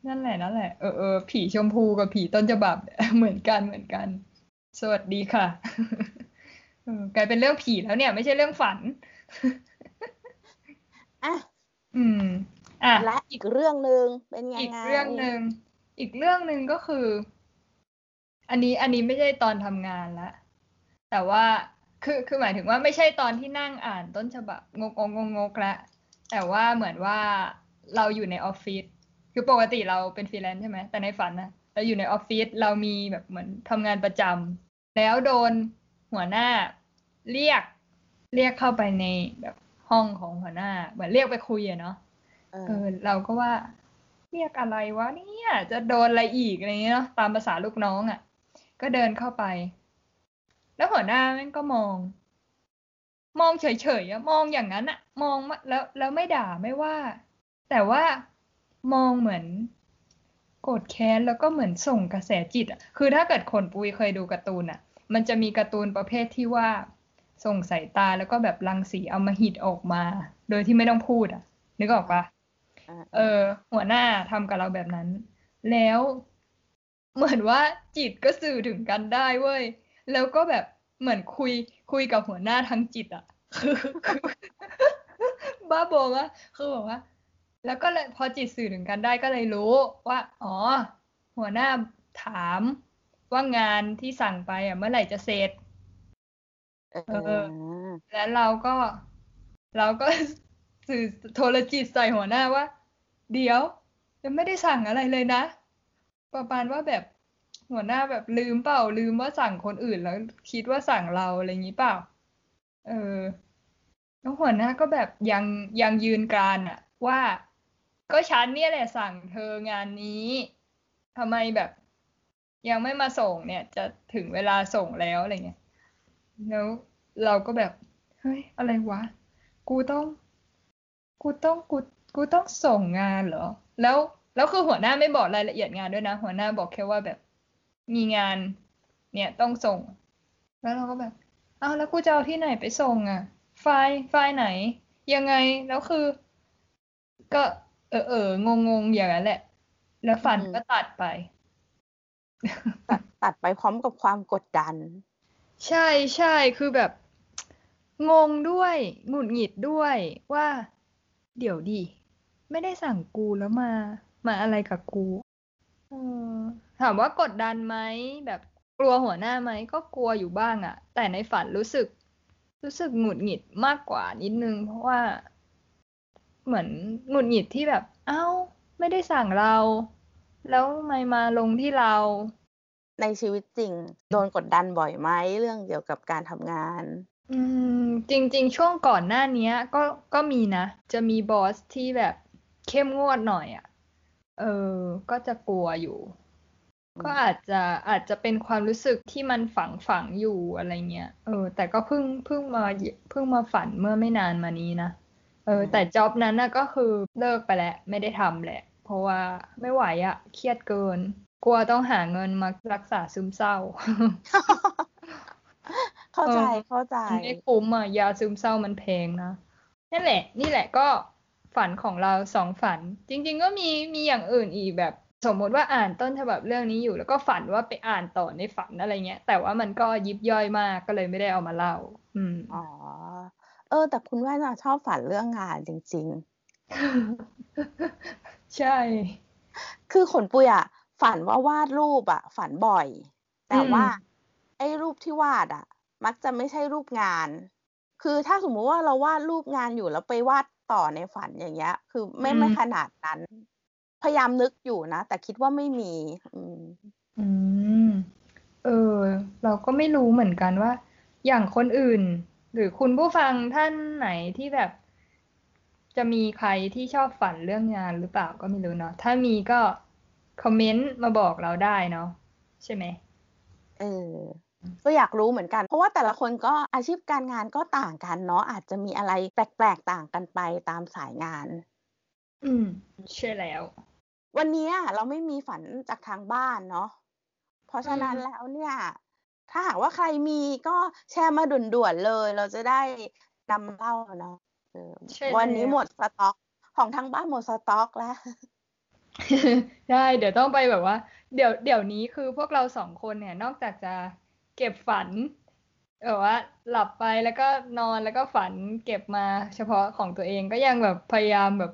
นั่นแหละนั่นแหละเออเออผีชมพูกับผีต้นฉบับเหมือนกันเหมือนกัน สวัสดีค่ะกลายเป็นเรื่องผีแล้วเนี่ย ไม่ใช่เรื่องฝัน อะอืม อะและอีกเรื่องหนึ่งเป็นยังไงอีกเรื่องหนึ่งอีกเรื่องหนึ่งก็คือ อันนี้อันนี้ไม่ใช่ตอนทำงานละแต่ว่าคือคือหมายถึงว่าไม่ใช่ตอนที่นั่งอ่านต้นฉบับงงๆงกๆละแต่ว่าเหมือนว่าเราอยู่ในออฟฟิศคือปกติเราเป็นฟรีแลนซ์ใช่ไหมแต่ในฝันนะเราอยู่ในออฟฟิศเรามีแบบเหมือนทำงานประจำแล้วโดนหัวหน้าเรียกเรียกเข้าไปในแบบ ห้องของหัวหน้า เหมือนเรียกไปคุยอะเนาะเออเราก็ว่าเรียกอะไรวะเนี่ย จะโดนอะไรอีกอะไรเงี้ยเนาะตามภาษาลูกน้องอะ่ะ ก็เดินเข้าไป แล้วหัวหน้าแม่งก็มอง มองเฉยๆอะมองอย่างนั้นอะมองแล้วแล้วไม่ด่าไม่ว่า แต่ว่ามองเหมือนโกรธแค้นแล้วก็เหมือนส่งกระแสจิตอะคือถ้าเกิดคนปุยเคยดูการ์ตูนอะมันจะมีการ์ตูนประเภทที่ว่า ส่งสายตาแล้วก็แบบรังสีเอามาหิดออกมา โดยที่ไม่ต้องพูดอะ นึกออกปะเออ หัวหน้าทำกับเราแบบนั้น แล้วเหมือนว่าจิตก็สื่อถึงกันได้เว้ย แล้วก็แบบเหมือนคุยคุยกับหัวหน้าทางจิตอะคือคือบ้าบอว่าคือบอกว่า แล้วก็เลยพอจิตสื่อถึงกันได้ก็เลยรู้ว่า อ๋อ หัวหน้าถามว่างานที่สั่งไปอะ เมื่อไหร่จะเสร็จ เอเออ แล้วเราก็เราก็สื่อโทรจิตใส่หัวหน้าว่า เดี๋ยวยังไม่ได้สั่งอะไรเลยนะ ประมาณว่าแบบหัวหน้าแบบลืมเปล่าลืมว่าสั่งคนอื่นแล้วคิดว่าสั่งเราอะไรอย่างนี้เปล่า เออแล้วหัวหน้าก็แบบยังยังยืนกรานอะว่า ก็ฉันเนี่ยแหละสั่งเธองานนี้ทำไมแบบ ยังไม่มาส่งเนี่ย จะถึงเวลาส่งแล้วอะไรเงี้ย แล้วเราก็แบบ เฮ้ย อะไรวะ กูต้อง กูต้องกูกูต้องส่งงานเหรอ แล้วแล้วคือหัวหน้าไม่บอกรายละเอียดงานด้วยนะ หัวหน้าบอกแค่ว่าแบบมีงาน เนี่ยต้องส่ง แล้วเราก็แบบอ้าวแล้วกูจะเอาที่ไหนไปส่งอะ ไฟล์ไฟล์ไหน ยังไงแล้วคือ ก็เออเอองงงอย่างนั้นแหละ แล้วฝันก็ตัดไป ตัดตัดไปพร้อมกับความกดดัน ใช่ใช่คือแบบ งงด้วยหงุดหงิดด้วยว่า เดี๋ยวดิไม่ได้สั่งกูแล้วมา มาอะไรกับกูออถามว่ากดดันไหมแบบกลัวหัวหน้าไหมก็กลัวอยู่บ้างอะแต่ในฝันรู้สึก รู้สึกหงุดหงิดมากกว่านิดนึง เพราะว่า เหมือนหงุดหงิดที่แบบ เอ้า ไม่ได้สั่งเรา แล้วทำไมมาลงที่เรา ในชีวิตจริง โดนกดดันบ่อยไหมเรื่องเกี่ยวกับการทำงาน อืมจริง ๆ ช่วงก่อนหน้าเนี้ยก็ก็มีนะ จะมีบอสที่แบบเข้มงวดหน่อยอะ เออ ก็จะกลัวอยู่ ก็อาจจะอาจจะเป็นความรู้สึกที่มันฝังฝังอยู่อะไรเงี้ย เออ แต่ก็เพิ่งเพิ่งมาเพิ่งมาฝันเมื่อไม่นานมานี้นะ เออ แต่จ็อบนั้นน่ะก็คือเลิกไปแล้วไม่ได้ทำแหละ เพราะว่าไม่ไหวอะเครียดเกิน กลัวต้องหาเงินมารักษาซึมเศร้า เข้าใจเออเข้าใจมันไม่คุ้มอะยาซึมเศร้ามันแพงนะนั่นแหละ นี่แหละก็ฝันของเราสองฝัน จริง ๆ ก็มีมีอย่างอื่นอีกแบบสมมติว่าอ่านต้นฉบับเรื่องนี้อยู่ แล้วก็ฝันว่าไปอ่านต่อในฝันอะไรเงี้ย แต่ว่ามันก็ยิบย่อยมากก็เลยไม่ได้เอามาเล่า อืมอ๋อเออ แต่คุณแว่นอะชอบฝันเรื่องงานจริงใช่ๆคือขนปุยอะ ฝันว่าวาดรูปอะฝันบ่อย แต่อืมว่า ไอ้รูปที่วาดอะมักจะไม่ใช่รูปงาน คือถ้าสมมุติว่าเราวาดรูปงานอยู่แล้วไปวาดต่อในฝันอย่างเงี้ย คือไม่ไม่ขนาดนั้น พยายามนึกอยู่นะ แต่คิดว่าไม่มี อืมอืมเออ เราก็ไม่รู้เหมือนกันว่า อย่างคนอื่น หรือคุณผู้ฟังท่านไหนที่แบบ จะมีใครที่ชอบฝันเรื่องงานหรือเปล่าก็ไม่รู้เนาะถ้ามีก็ คอมเมนต์มาบอกเราได้เนาะใช่ไหมเออก็อยากรู้เหมือนกัน เพราะว่าแต่ละคนก็อาชีพการงานก็ต่างกันเนาะอาจจะมีอะไรแปลกๆต่างกันไปตามสายงาน อืมใช่แล้ว วันนี้เราไม่มีฝันจากทางบ้านเนาะเพราะฉะนั้นอืมแล้วเนี่ย ถ้าหากว่าใครมีก็แชร์มาด่วนๆเลย เราจะได้นำมาเล่าเนาะเออใช่วันนี้แล้วหมดสต็อกของทางบ้านหมดสต็อกแล้ว ใช่เดี๋ยวต้องไปแบบว่า เดี๋ยวเดี๋ยวนี้คือพวกเราสองคนเนี่ย นอกจากจะเก็บฝันแบบว่าหลับไปแล้วก็นอนแล้วก็ฝันเก็บมาเฉพาะของตัวเองก็ยังแบบพยายามแบบ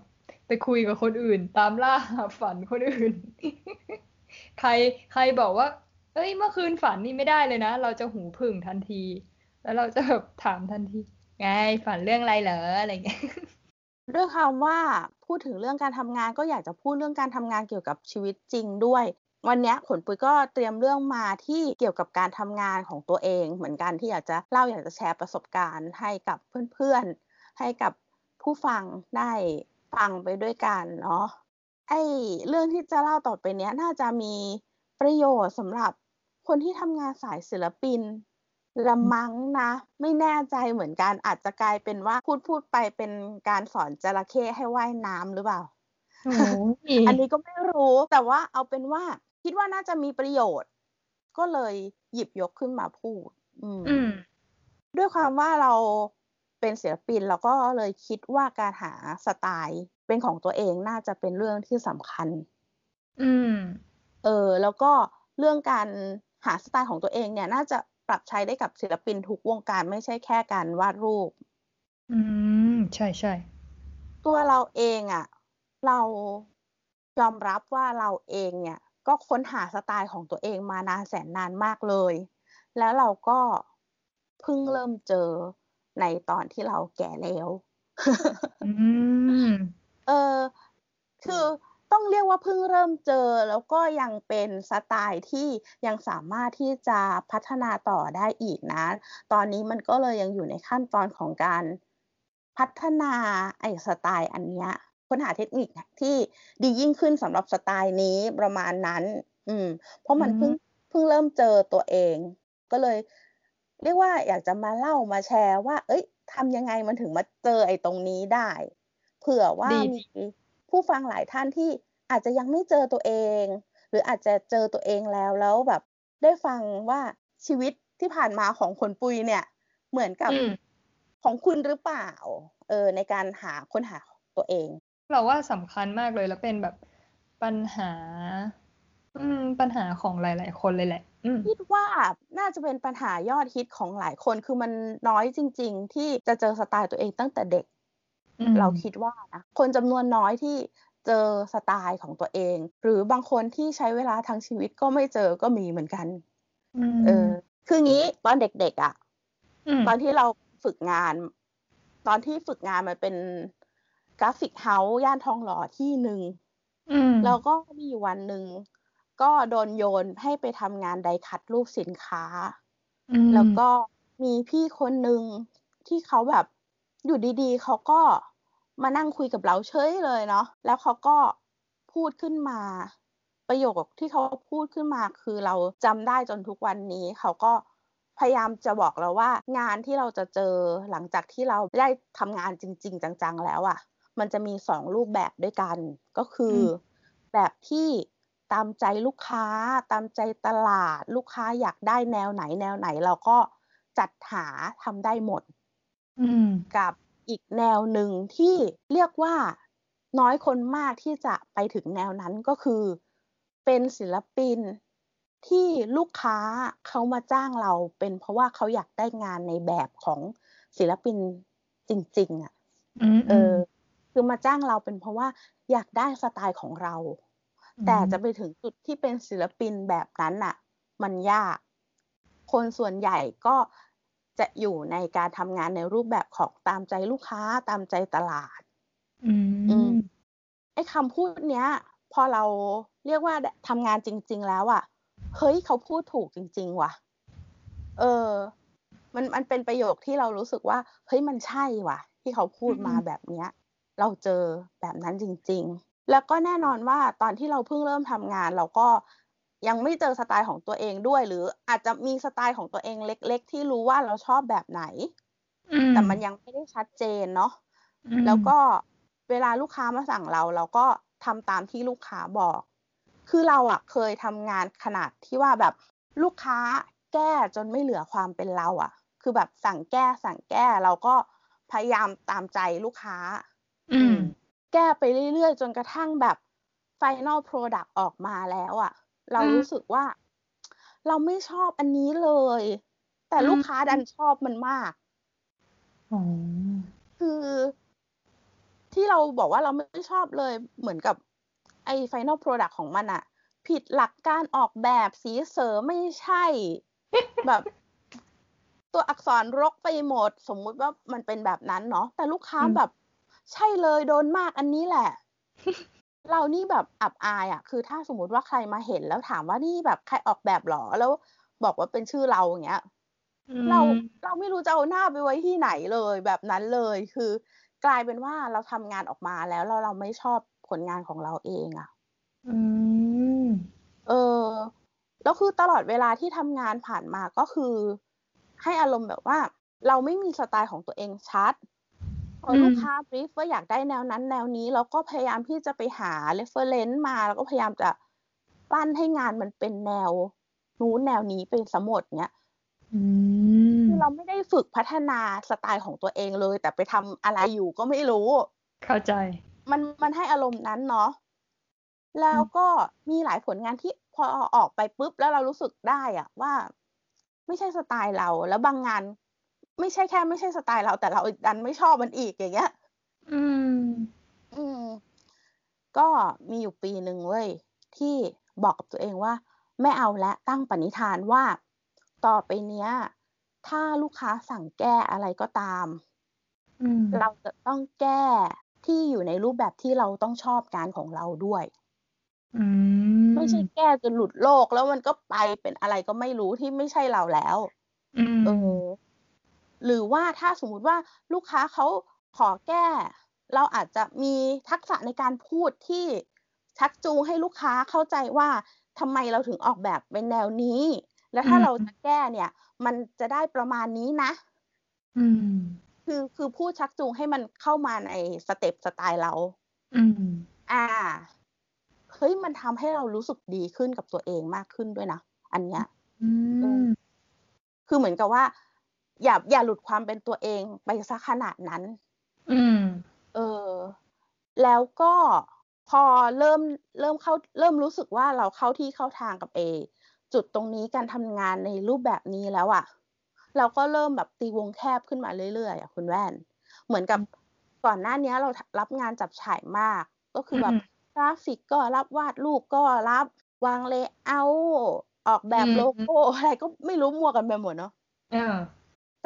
ไปคุยกับคนอื่น ตามล่าหาฝันคนอื่น ใครใครบอกว่า เอ้ยเมื่อคืนฝันนี่ไม่ได้เลยนะ เราจะหูผึ่งทันที แล้วเราจะแบบถามทันที ไงฝันเรื่องอะไรเหรออะไรเงี้ย ด้วยคำว่าพูดถึงเรื่องการทำงานก็อยากจะพูดเรื่องการทำงานเกี่ยวกับชีวิตจริงด้วย วันนี้ขนปุยก็เตรียมเรื่องมาที่เกี่ยวกับการทำงานของตัวเอง เหมือนกันที่อยากจะเล่าอยากจะแชร์ประสบการณ์ให้กับเพื่อนๆ ให้กับผู้ฟังได้ฟังไปด้วยกันเนาะไอเรื่องที่จะเล่าต่อไปเนี้ยน่าจะมีประโยชน์สำหรับคนที่ทำงานสายศิลปิน ละมั้งนะ ไม่แน่ใจเหมือนกันอาจจะกลายเป็นว่าพูดพูดไปเป็นการสอนจระเข้ให้ว่ายน้ำหรือเปล่าโอ้ยอันนี้ก็ไม่รู้แต่ว่าเอาเป็นว่า คิดว่าน่าจะมีประโยชน์ ก็เลยหยิบยกขึ้นมาพูดอืมอืมด้วยความว่าเราเป็นศิลปินเราก็เลยคิดว่าการหาสไตล์เป็นของตัวเองน่าจะเป็นเรื่องที่สำคัญ อืม เออ แล้วก็เรื่องการหาสไตล์ของตัวเองเนี่ย น่าจะ ปรับใช้ได้กับศิลปินทุกวงการไม่ใช่แค่การวาดรูป อืม ใช่ใช่ตัวเราเองอะ่ะ เรายอมรับว่าเราเองเนี่ย ก็ค้นหาสไตล์ของตัวเองมานานแสนนานมากเลย แล้วเราก็เพิ่งเริ่มเจอในตอนที่เราแก่แล้วอืมเออ คือ ต้องเรียกว่าเพิ่งเริ่มเจอ แล้วก็ยังเป็นสไตล์ที่ยังสามารถที่จะพัฒนาต่อได้อีกนะ ตอนนี้มันก็เลยยังอยู่ในขั้นตอนของการพัฒนาไอ้สไตล์อันเนี้ยค้นหาเทคนิคที่ดียิ่งขึ้นสำหรับสไตล์นี้ประมาณนั้น อืม เพราะมันเพิ่งเพิ่งเริ่มเจอตัวเอง ก็เลย เรียกว่าอยากจะมาเล่ามาแชร์ว่า เอ้ยทำยังไงมันถึงมาเจอไอ้ตรงนี้ได้ เผื่อว่าดีมี ผู้ฟังหลายท่านที่อาจจะยังไม่เจอตัวเอง หรืออาจจะเจอตัวเองแล้วแล้วแบบได้ฟังว่าชีวิตที่ผ่านมาของคนปุยเนี่ย เหมือนกับอืมของคุณหรือเปล่า เออในการหาค้นหาตัวเอง เราว่าสำคัญมากเลยแล้วเป็นแบบปัญหา อืม ปัญหาของหลาย ๆ คนเลยแหละอืมคิดว่าน่าจะเป็นปัญหายอดฮิตของหลายคนคือมันน้อยจริง ๆ ที่จะเจอสไตล์ตัวเองตั้งแต่เด็กอืม เราคิดว่านะคนจำนวนน้อยที่เจอสไตล์ของตัวเอง หรือบางคนที่ใช้เวลาทั้งชีวิตก็ไม่เจอก็มีเหมือนกันมเออ คืองี้ตอนเด็กๆอะมตอนที่เราฝึกงาน ตอนที่ฝึกงานมันเป็นกราฟิกเฮาส์ย่านทองหล่อที่หนึ่งอืมแล้วก็มีอยู่วันหนึ่งก็โดนโยนให้ไปทำงานไดคัดรูปสินค้าอืมแล้วก็มีพี่คนหนึ่งที่เขาแบบ อยู่ดีๆ เขาก็มานั่งคุยกับเราเฉยเลยเนาะ แล้วเขาก็พูดขึ้นมา ประโยคที่เขาพูดขึ้นมาคือเราจำได้จนทุกวันนี้ เขาก็พยายามจะบอกเราว่างานที่เราจะเจอหลังจากที่เราได้ทำงานจริง ๆ จังๆ แล้วอะ่ะ มันจะมีสองรูปแบบด้วยกัน ก็คือแบบที่ตามใจลูกค้า ตามใจตลาด ลูกค้าอยากได้แนวไหนแนวไหน เราก็จัดหาทำได้หมด กับอีกแนวหนึ่งที่เรียกว่าน้อยคนมากที่จะไปถึงแนวนั้นก็คือ เป็นศิลปินที่ลูกค้าเขามาจ้างเราเป็นเพราะว่าเขาอยากได้งานในแบบของศิลปินจริง ๆอะอืมเออ คือมาจ้างเราเป็นเพราะว่าอยากได้สไตล์ของเรา แต่จะไปถึงจุดที่เป็นศิลปินแบบนั้นน่ะ มันยาก คนส่วนใหญ่ก็ จะอยู่ในการทำงานในรูปแบบของตามใจลูกค้าตามใจตลาดอือืมมไอ้คำพูดเนี้ย พอเราเรียกว่าทำงานจริง ๆ แล้วอะ่ะ เฮ้ยเขาพูดถูกจริง ๆ ว่ะ เออ มันมันเป็นประโยคที่เรารู้สึกว่า เฮ้ยมันใช่ว่ะ ที่เขาพูดมาอืมแบบเนี้ย เราเจอแบบนั้นจริง ๆ แล้วก็แน่นอนว่าตอนที่เราเพิ่งเริ่มทำงานเราก็ ยังไม่เจอสไตล์ของตัวเองด้วย หรืออาจจะมีสไตล์ของตัวเองเล็ก ๆ ที่รู้ว่าเราชอบแบบไหนอืมแต่มันยังไม่ได้ชัดเจนเนาะอืมแล้วก็เวลาลูกค้ามาสั่งเรา เราก็ทำตามที่ลูกค้าบอก คือเราอะเคยทำงานขนาดที่ว่าแบบลูกค้าแก้จนไม่เหลือความเป็นเราอะคือแบบสั่งแก้สั่งแก้เราก็พยายามตามใจลูกค้า อืม แก้ไปเรื่อยๆ จนกระทั่งแบบ Final Product ออกมาแล้วอะ เราอืมรู้สึกว่า เราไม่ชอบอันนี้เลย แต่อืมลูกค้าดันชอบมันมากอ๋อคือที่เราบอกว่าเราไม่ชอบเลยเหมือนกับไอ้ Final Product ของมันอะผิดหลักการออกแบบสีเสริมไม่ใช่ แบบ ตัวอักษรรกไปหมด สมมุติว่ามันเป็นแบบนั้นเนาะแต่ลูกค้าอืมแบบ ใช่เลยโดนมากอันนี้แหละ เรานี่แบบอับอายอะคือถ้าสมมติว่าใครมาเห็นแล้วถามว่านี่แบบใครออกแบบหรอ แล้วบอกว่าเป็นชื่อเราอย่างเงี้ย เราอืมเราไม่รู้จะเอาหน้าไปไว้ที่ไหนเลยแบบนั้นเลยคือกลายเป็นว่าเราทำงานออกมาแล้วเราเราไม่ชอบผลงานของเราเองอะอืม เออ แล้วคือตลอดเวลาที่ทำงานผ่านมาก็คือ ให้อารมณ์แบบว่า เราไม่มีสไตล์ของตัวเองชัดพ ออืมลูกค้า brief ว่าอยากได้แนวนั้น แนวนี้เราก็พยายามที่จะไปหา reference มา แล้วก็พยายามจะปั้นให้งานมันเป็นแนวนู้นแนวนี้เป็นสมดเนี้ยอืมคือเราไม่ได้ฝึกพัฒนาสไตล์ของตัวเองเลย แต่ไปทำอะไรอยู่ก็ไม่รู้ เข้าใจ มันมันให้อารมณ์นั้นเนาะแล้วก็มีหลายผลงานที่พอออกไปปุ๊บแล้วเรารู้สึกได้อะว่า ไม่ใช่สไตล์เรา แล้วบางงาน ไม่ใช่แค่ไม่ใช่สไตล์เราแต่เราดันไม่ชอบมันอีกอย่างเงี้ย อืม อืม ก็มีอยู่ปีหนึ่งเว้ยที่บอกกับตัวเองว่า ไม่เอาและตั้งปณิธานว่า ต่อไปเนี้ย ถ้าลูกค้าสั่งแก้อะไรก็ตามอืมเราจะต้องแก้ที่อยู่ในรูปแบบที่เราต้องชอบงานของเราด้วยอืมไม่ใช่แก้จนหลุดโลกแล้วมันก็ไปเป็นอะไรก็ไม่รู้ที่ไม่ใช่เราแล้วอืมเออ หรือว่าถ้าสมมุติว่าลูกค้าเขาขอแก้ เราอาจจะมีทักษะในการพูดที่ชักจูงให้ลูกค้าเข้าใจว่าทำไมเราถึงออกแบบเป็นแนวนี้ แล้วถ้าเราจะแก้เนี่ย มันจะได้ประมาณนี้นะ อืม คือคือพูดชักจูงให้มันเข้ามาในสเต็ปสไตล์เรา อืม อ่าเฮ้ยมันทำให้เรารู้สึกดีขึ้นกับตัวเองมากขึ้นด้วยนะ อันเนี้ยอืมคือเหมือนกับว่า อย่าอย่าหลุดความเป็นตัวเองไปซะขนาดนั้น อืม เออ แล้วก็พอเริ่มเริ่มเข้าเริ่มรู้สึกว่าเราเข้าที่เข้าทางกับเอ จุดตรงนี้การทำงานในรูปแบบนี้แล้วอะ่ะ เราก็เริ่มแบบตีวงแคบขึ้นมาเรื่อยๆอะคุณแว่น เหมือนกับก่อนหน้านี้เรารับงานจับฉ่ายมาก ก็คือแบบอืมกราฟิกก็รับวาดรูปก็รับวาง layout ออกแบบอืมโลโก้อะไรก็ไม่รู้มั่วกันไปหมดเนาะเออ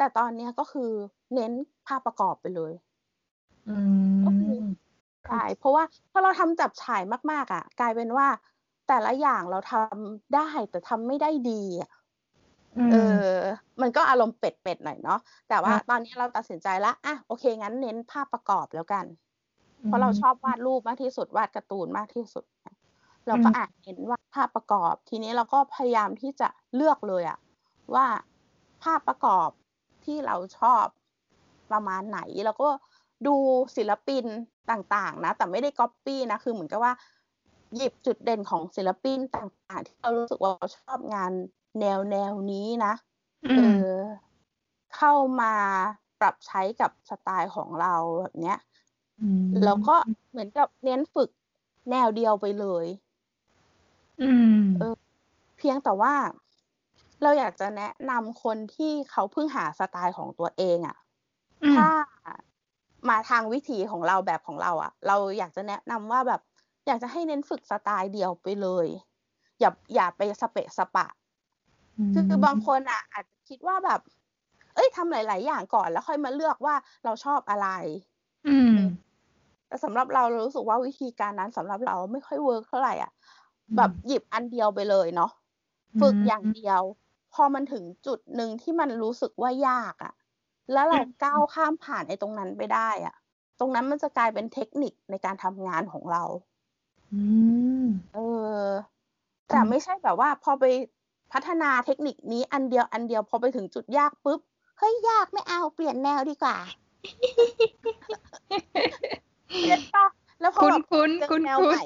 แต่ตอนเนี้ยก็คือเน้นภาพประกอบไปเลยอืก็คือมใช่เพราะว่าพอเราทำจับฉ่ายมาก ๆ อะ กลายเป็นว่า แต่ละอย่างเราทำได้แต่ทำไม่ได้ดีอะอืมเออ มันก็อารมณ์เป็ดๆหน่อยเนาะแต่ว่าอะตอนนี้เราตัดสินใจแล้วอะโอเคงั้นเน้นภาพประกอบแล้วกัน เพราะเราชอบวาดรูปมากที่สุดวาดการ์ตูนมากที่สุดเราก็อ่านเห็นว่าภาพประกอบ ทีนี้เราก็พยายามที่จะเลือกเลยอะว่าภาพประกอบ ที่เราชอบประมาณไหน แล้วก็ดูศิลปินต่างๆ นะ แต่ไม่ได้ก๊อปปี้นะ คือเหมือนกับว่าหยิบจุดเด่นของศิลปินต่างๆ ที่เรารู้สึกว่าเราชอบงานแนวแนวนี้นะอืเอมอเข้ามาปรับใช้กับสไตล์ของเราแบบเนี้ยมแล้วก็เหมือนกับเน้นฝึกแนวเดียวไปเลย อืมเออเพียงแต่ว่า เราอยากจะแนะนำคนที่เขาเพิ่งหาสไตล์ของตัวเองอะ่ะอืมถ้ามาทางวิถีของเราแบบของเราอะ่ะ เราอยากจะแนะนำว่าแบบ อยากจะให้เน้นฝึกสไตล์เดียวไปเลย อย่าอย่าไปสเปะสปะคือคือบางคนอะ อาจจะคิดว่าแบบ เอ้ยทำหลาย ๆ อย่างก่อนแล้วค่อยมาเลือกว่าเราชอบอะไร อืมแต่สำหรับเราเรารู้สึกว่าวิธีการนั้นสำหรับเราไม่ค่อย work เท่าไหร่อะ แบบหยิบอันเดียวไปเลยเนาะฝึกอย่างเดียว พอมันถึงจุดหนึ่งที่มันรู้สึกว่ายากอะ่ะ แล้วเราก้าวข้ามผ่านไอ้ตรงนั้นไปได้อะ่ะ ตรงนั้นมันจะกลายเป็นเทคนิคในการทำงานของเราอืมเออ แต่อืมไม่ใช่แบบว่า พอไปพัฒนาเทคนิคนี้อันเดียวอันเดียวพอไปถึงจุดยากปุ๊บเฮ้ยยากไม่เอาเปลี่ยนแนวดีกว่าเก็ตปะแล้วพอคุ้นแบบคุ้นเจอคุ้นแนวคุ้นใหม่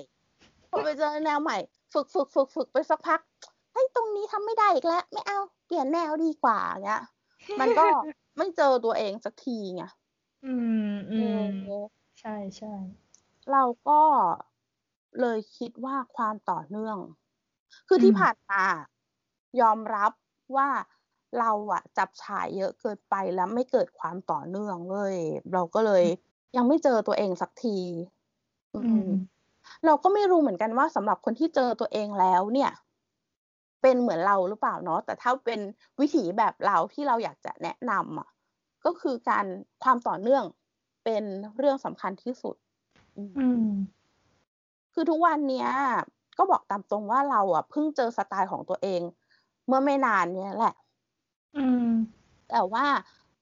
พอไปเจอแนวใหม่ ฝึกฝึกฝึกฝึกไปสักพักเฮ้ยตรงนี้ทำไม่ได้อีกแล้ว ไม่เอาเปลี่ยนแนวดีกว่าเงี้ย มันก็ไม่เจอตัวเองสักทีไงอืมอืมเออใช่ใช่เราก็เลยคิดว่าความต่อเนื่อง คือที่ผ่านมายอมรับว่าเราอะจับฉายเยอะเกินไปแล้วไม่เกิดความต่อเนื่องเว้ยเราก็เลยยังไม่เจอตัวเองสักที อือืมมเราก็ไม่รู้เหมือนกันว่าสำหรับคนที่เจอตัวเองแล้วเนี่ย เป็นเหมือนเราหรือเปล่าเนาะแต่ถ้าเป็นวิถีแบบเราที่เราอยากจะแนะนำอะก็คือการความต่อเนื่องเป็นเรื่องสำคัญที่สุดอืมอืม คือทุกวันเนี้ย ก็บอกตามตรงว่าเราอะเพิ่งเจอสไตล์ของตัวเอง เมื่อไม่นานเนี้ยแหละ อืม แต่ว่า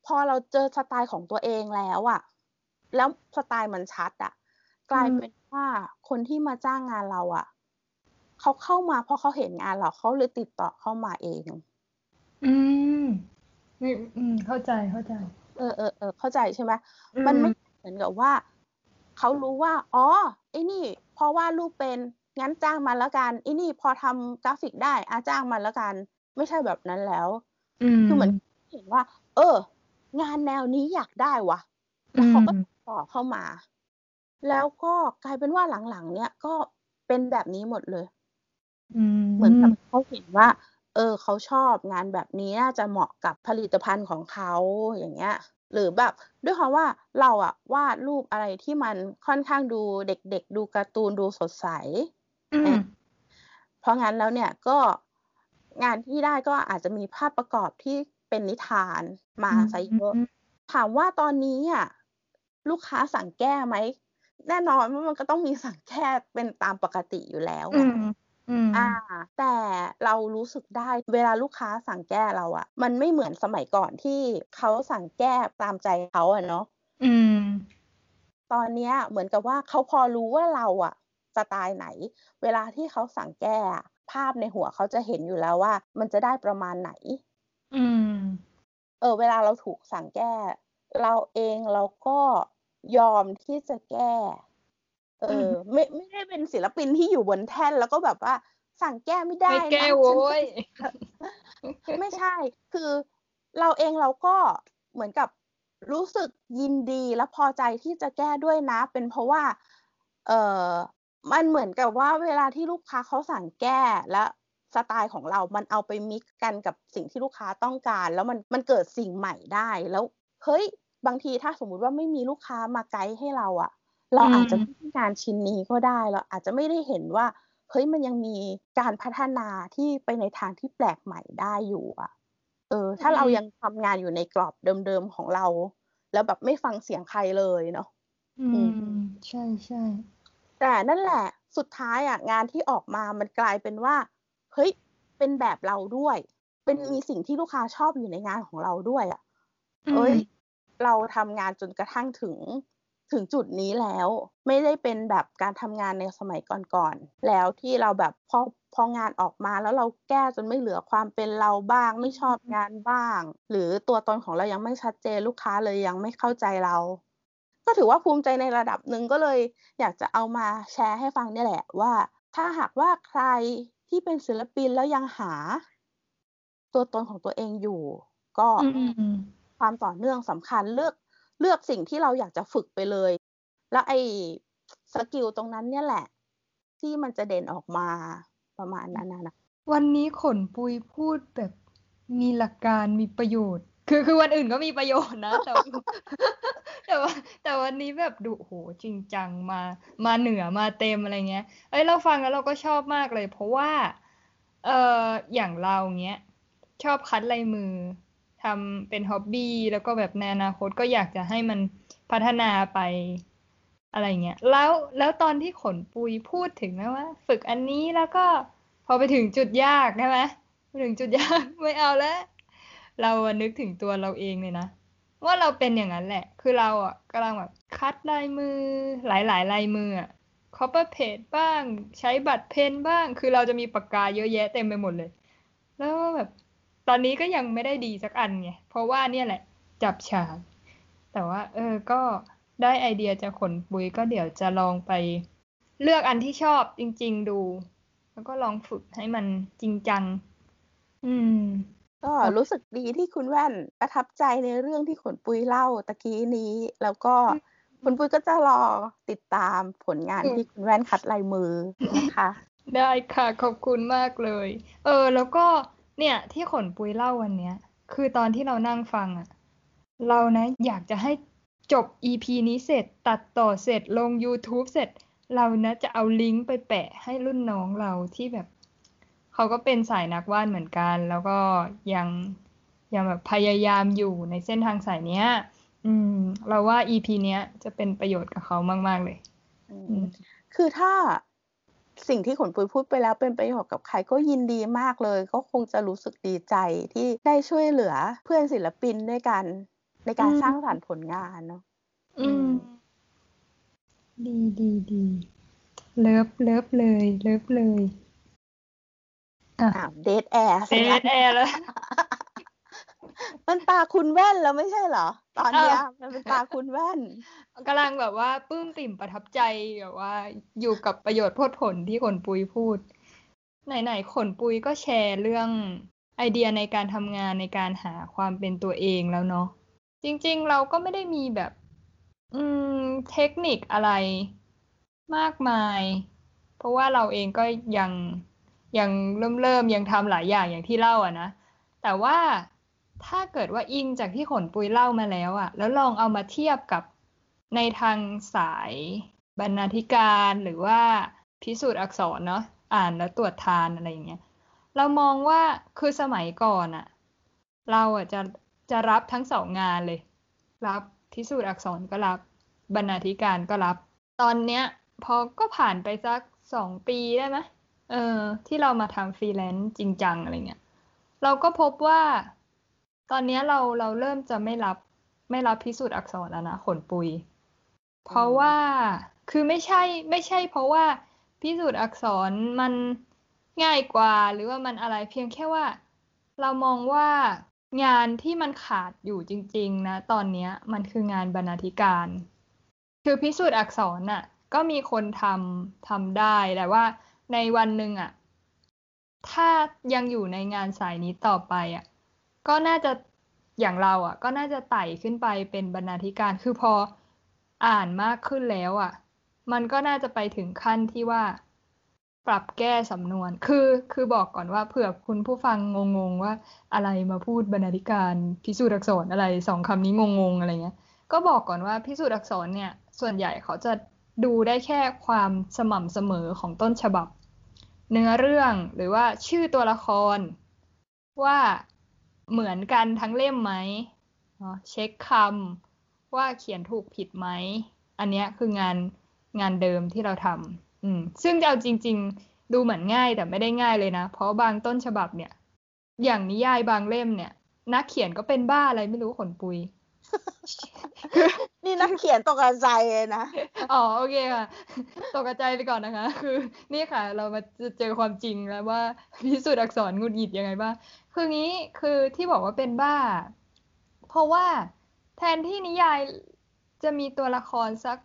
พอเราเจอสไตล์ของตัวเองแล้วอะ แล้วสไตล์มันชัด อะ กลายอืมเป็นว่าคนที่มาจ้างงานเราอะ เขาเข้ามาเพราะเขาเห็นงานเราเขาเลยติดต่อเข้ามาเอง อืมนี่อืม เข้าใจเข้าใจ เออเออเออเข้าใจใช่ไหมอืมันไม่เหมือนกับว่าเขารู้ว่า อ๋อไอ้นี่พอวาดรูปเป็นงั้นจ้างมันแล้วกันไอ้นี่พอทำกราฟิกได้อาจ้างมันแล้วกัน ไม่ใช่แบบนั้นแล้วอืมคือเหมือนเห็นว่า เออ งานแนวนี้อยากได้วะแล้วเขาก็ติดต่อเข้ามา แล้วก็กลายเป็นว่าหลังๆ เนี้ยก็เป็นแบบนี้หมดเลย เหมือนกับเขาเห็นว่า เออเขาชอบงานแบบนี้น่าจะเหมาะกับผลิตภัณฑ์ของเขาอย่างเงี้ย หรือแบบด้วยความว่าเราอะวาดรูปอะไรที่มันค่อนข้างดูเด็กๆ ดูการ์ตูนดูสดใสเพราะงั้นแล้วเนี่ยก็งานที่ได้ก็อาจจะมีภาพประกอบที่เป็นนิทานมาซะเยอะถามว่าตอนนี้อะลูกค้าสั่งแก้ไหมแน่นอนว่ามันก็ต้องมีสั่งแก้เป็นตามปกติอยู่แล้ว อ่า แต่เรารู้สึกได้เวลาลูกค้าสั่งแก้เราอะมันไม่เหมือนสมัยก่อนที่เขาสั่งแก้ตามใจเขาอะเนาะอืม ตอนเนี้ยเหมือนกับว่าเขาพอรู้ว่าเราอะสไตล์ไหน เวลาที่เขาสั่งแก้ภาพในหัวเขาจะเห็นอยู่แล้วว่า มันจะได้ประมาณไหน อืม เออ เวลาเราถูกสั่งแก้ เราเองเราก็ยอมที่จะแก้ เออ ไม่ไม่ได้เป็นศิลปินที่อยู่บนแท่นแล้วก็แบบว่า สั่งแก้ไม่ได้ไม่แก้โว้ยไม่ใช่ คือเราเองเราก็เหมือนกับรู้สึกยินดีและพอใจที่จะแก้ด้วยนะ เป็นเพราะว่า เออมันเหมือนกับว่าเวลาที่ลูกค้าเขาสั่งแก้และสไตล์ของเรา มันเอาไปมิกกันกับสิ่งที่ลูกค้าต้องการ แล้วมันมันเกิดสิ่งใหม่ได้แล้วเฮ้ยบางทีถ้าสมมุติว่าไม่มีลูกค้ามาไกด์ให้เราอะ เราอาจจะไม่ได้งานชิ้นนี้ก็ได้เราอาจจะไม่ได้เห็นว่าเฮ้ยมันยังมีการพัฒนาที่ไปในทางที่แปลกใหม่ได้อยู่อะเออ ถ้าเรายังทำงานอยู่ในกรอบเดิมๆของเรา แล้วแบบไม่ฟังเสียงใครเลยเนาะอืม ใช่ใช่แต่นั่นแหละสุดท้ายอะงานที่ออกมามันกลายเป็นว่า เฮ้ย เป็นแบบเราด้วย เป็นมีสิ่งที่ลูกค้าชอบอยู่ในงานของเราด้วยอะเอ้ย เราทำงานจนกระทั่งถึง ถึงจุดนี้แล้ว ไม่ได้เป็นแบบการทำงานในสมัยก่อนๆแล้วที่เราแบบพอพองานออกมาแล้วเราแก้จนไม่เหลือความเป็นเราบ้าง ไม่ชอบงานบ้าง หรือตัวตนของเรายังไม่ชัดเจนลูกค้าเลยยังไม่เข้าใจเรา ก็ถือว่าภูมิใจในระดับหนึ่งก็เลย อยากจะเอามาแชร์ให้ฟังนี่แหละว่า ถ้าหากว่าใครที่เป็นศิลปินแล้วยังหา ตัวตนของตัวเองอยู่ ก็ความต่อเนื่องสำคัญเลือก เลือกสิ่งที่เราอยากจะฝึกไปเลย แล้วไอ้สกิลตรงนั้นเนี่ยแหละ ที่มันจะเด่นออกมาประมาณนั้นนะวันนี้ขนปุยพูดแบบมีหลักการมีประโยชน์ คือคือวันอื่นก็มีประโยชน์นะ แต่แต่ว่าแต่วันนี้แบบดูโหจริงจังมามาเหนือมาเต็มอะไรเงี้ย เอ้ยเราฟังแล้วเราก็ชอบมากเลย เพราะว่า เอออย่างเราเงี้ยชอบคัดลายมือ ทำเป็นฮ็อบบี้แล้วก็แบบในอนาคตก็อยากจะให้มันพัฒนาไปอะไรเงี้ยแล้วแล้วตอนที่ขนปุยพูดถึงนะว่า ฝึกอันนี้แล้วก็พอไปถึงจุดยากใช่ไหมไปถึงจุดยากไม่เอาแล้วเรานึกถึงตัวเราเองเลยนะว่าเราเป็นอย่างนั้นแหละ คือเราอะกำลังแบบคัดลายมือ หลายๆลายมืออะคอปเปอร์เพจบ้าง ใช้บัตรเพนบ้าง คือเราจะมีปากกาเยอะแยะเต็มไปหมดเลย แล้วแบบ ตอนนี้ก็ยังไม่ได้ดีสักอันไง เพราะว่าเนี่ยแหละ จับฉากแต่ว่า เออ ก็ได้ไอเดียจะขนปุยก็เดี๋ยวจะลองไป เลือกอันที่ชอบจริง ๆ ดู แล้วก็ลองฝึกให้มันจริงจัง อืม ก็รู้สึกดีที่คุณแว่นประทับใจในเรื่องที่ขนปุยเล่าตะกี้นี้ แล้วก็คุณปุยก็จะรอติดตามผลงานที่คุณแว่นคัดลายมือนะคะ ได้ค่ะ ขอบคุณมากเลย เออ แล้วก็ เนี่ย ที่ขนปุยเล่าวันเนี้ย คือตอนที่เรานั่งฟังอะเรานะอยากจะให้จบ EP นี้เสร็จตัดต่อเสร็จลง YouTube เสร็จ เรานะจะเอาลิงก์ไปแปะให้รุ่นน้องเราที่แบบ เขาก็เป็นสายนักวาดเหมือนกัน แล้วก็ยังยังแบบพยายามอยู่ในเส้นทางสายเนี้ย อืม เราว่า EP เนี้ยจะเป็นประโยชน์กับเขามาก ๆ เลย คือถ้า สิ่งที่ขนปุยพูดไปแล้วเป็นประโยชน์กับใครก็ยินดีมากเลย ก็คงจะรู้สึกดีใจที่ได้ช่วยเหลือเพื่อนศิลปินด้วยกัน ในการสร้างสรรค์ผลงานเนาะอืม ดีดีดี love love เลย love เลยอ้าว dead air dead air แล้ว มันตาคุณแว่นแล้วไม่ใช่เหรอ ตอนนี้มันเป็นตาคุณแว่นกำลังแบบว่าปลื้มปิ่มประทับใจแบบว่า อยู่กับประโยชน์พดผลที่ขนปุยพูด ไหนๆขนปุยก็แชร์เรื่องไอเดียในการทำงานในการหาความเป็นตัวเองแล้วเนาะจริง ๆ เราก็ไม่ได้มีแบบ อืม เทคนิคอะไรมากมาย เพราะว่าเราเองก็ยังยังเริ่มเริ่มยังทำหลายอย่างอย่างที่เล่าอะนะแต่ว่า ถ้าเกิดว่าอิงจากที่ขนปุยเล่ามาแล้วอะแล้วลองเอามาเทียบกับในทางสายบรรณาธิการหรือว่าพิสูจน์อักษรเนาะอ่านแล้วตรวจทานอะไรอย่างเงี้ยเรามองว่าคือสมัยก่อนอะเราอะจะจะรับทั้งสองงานเลย รับพิสูจน์อักษรก็รับบรรณาธิการก็รับ ตอนเนี้ยพอก็ผ่านไปสักสองปีได้ไหมเออที่เรามาทำฟรีแลนซ์จริงจังอะไรเงี้ยเราก็พบว่า ตอนนี้เราเราเริ่มจะไม่รับไม่รับพิสูจน์อักษรแล้วนะขนปุย เพราะว่าคือไม่ใช่ไม่ใช่ เพราะว่าพิสูจน์อักษรมันง่ายกว่า หรือว่ามันอะไรเพียงแค่ว่า เรามองว่างานที่มันขาดอยู่จริง ๆ นะ ตอนนี้มันคืองานบรรณาธิการ คือพิสูจน์อักษรน่ะ ก็มีคนทำทำได้แต่ว่าในวันหนึ่งอะ ถ้ายังอยู่ในงานสายนี้ต่อไปอะ ก็น่าจะอย่างเราอะ ก็น่าจะไต่ขึ้นไปเป็นบรรณาธิการคือพออ่านมากขึ้นแล้วอะ มันก็น่าจะไปถึงขั้นที่ว่าปรับแก้สำนวน คือ คือบอกก่อนว่าเผื่อคุณผู้ฟังงงๆว่าอะไรมาพูดบรรณาธิการพิสูจน์อักษรอะไรสองคำนี้งงๆอะไรเงี้ย ก็บอกก่อนว่าพิสูจน์อักษรเนี่ย ส่วนใหญ่เขาจะดูได้แค่ความสม่ำเสมอของต้นฉบับ เนื้อเรื่องหรือว่าชื่อตัวละครว่า เหมือนกันทั้งเล่มไหมเช็คคำว่าเขียนถูกผิดไหม อันนี้คืองานงานเดิมที่เราทำอืมซึ่งเอาจริง ๆ ดูเหมือนง่ายแต่ไม่ได้ง่ายเลยนะ เพราะบางต้นฉบับเนี่ย อย่างนิยายบางเล่มเนี่ย นักเขียนก็เป็นบ้าอะไรไม่รู้ขนปุยนี่นักเขียนตกใจเลยนะ อ๋อโอเคค่ะ ตกใจไปก่อนนะคะ คือ นี่ค่ะ เรามาเจอความจริงแล้วว่าพิสูจน์อักษรงุดหงิดยังไงบ้าง คืองี้คือที่บอกว่าเป็นบ้า เพราะว่าแทนที่นิยายจะมีตัวละครสัก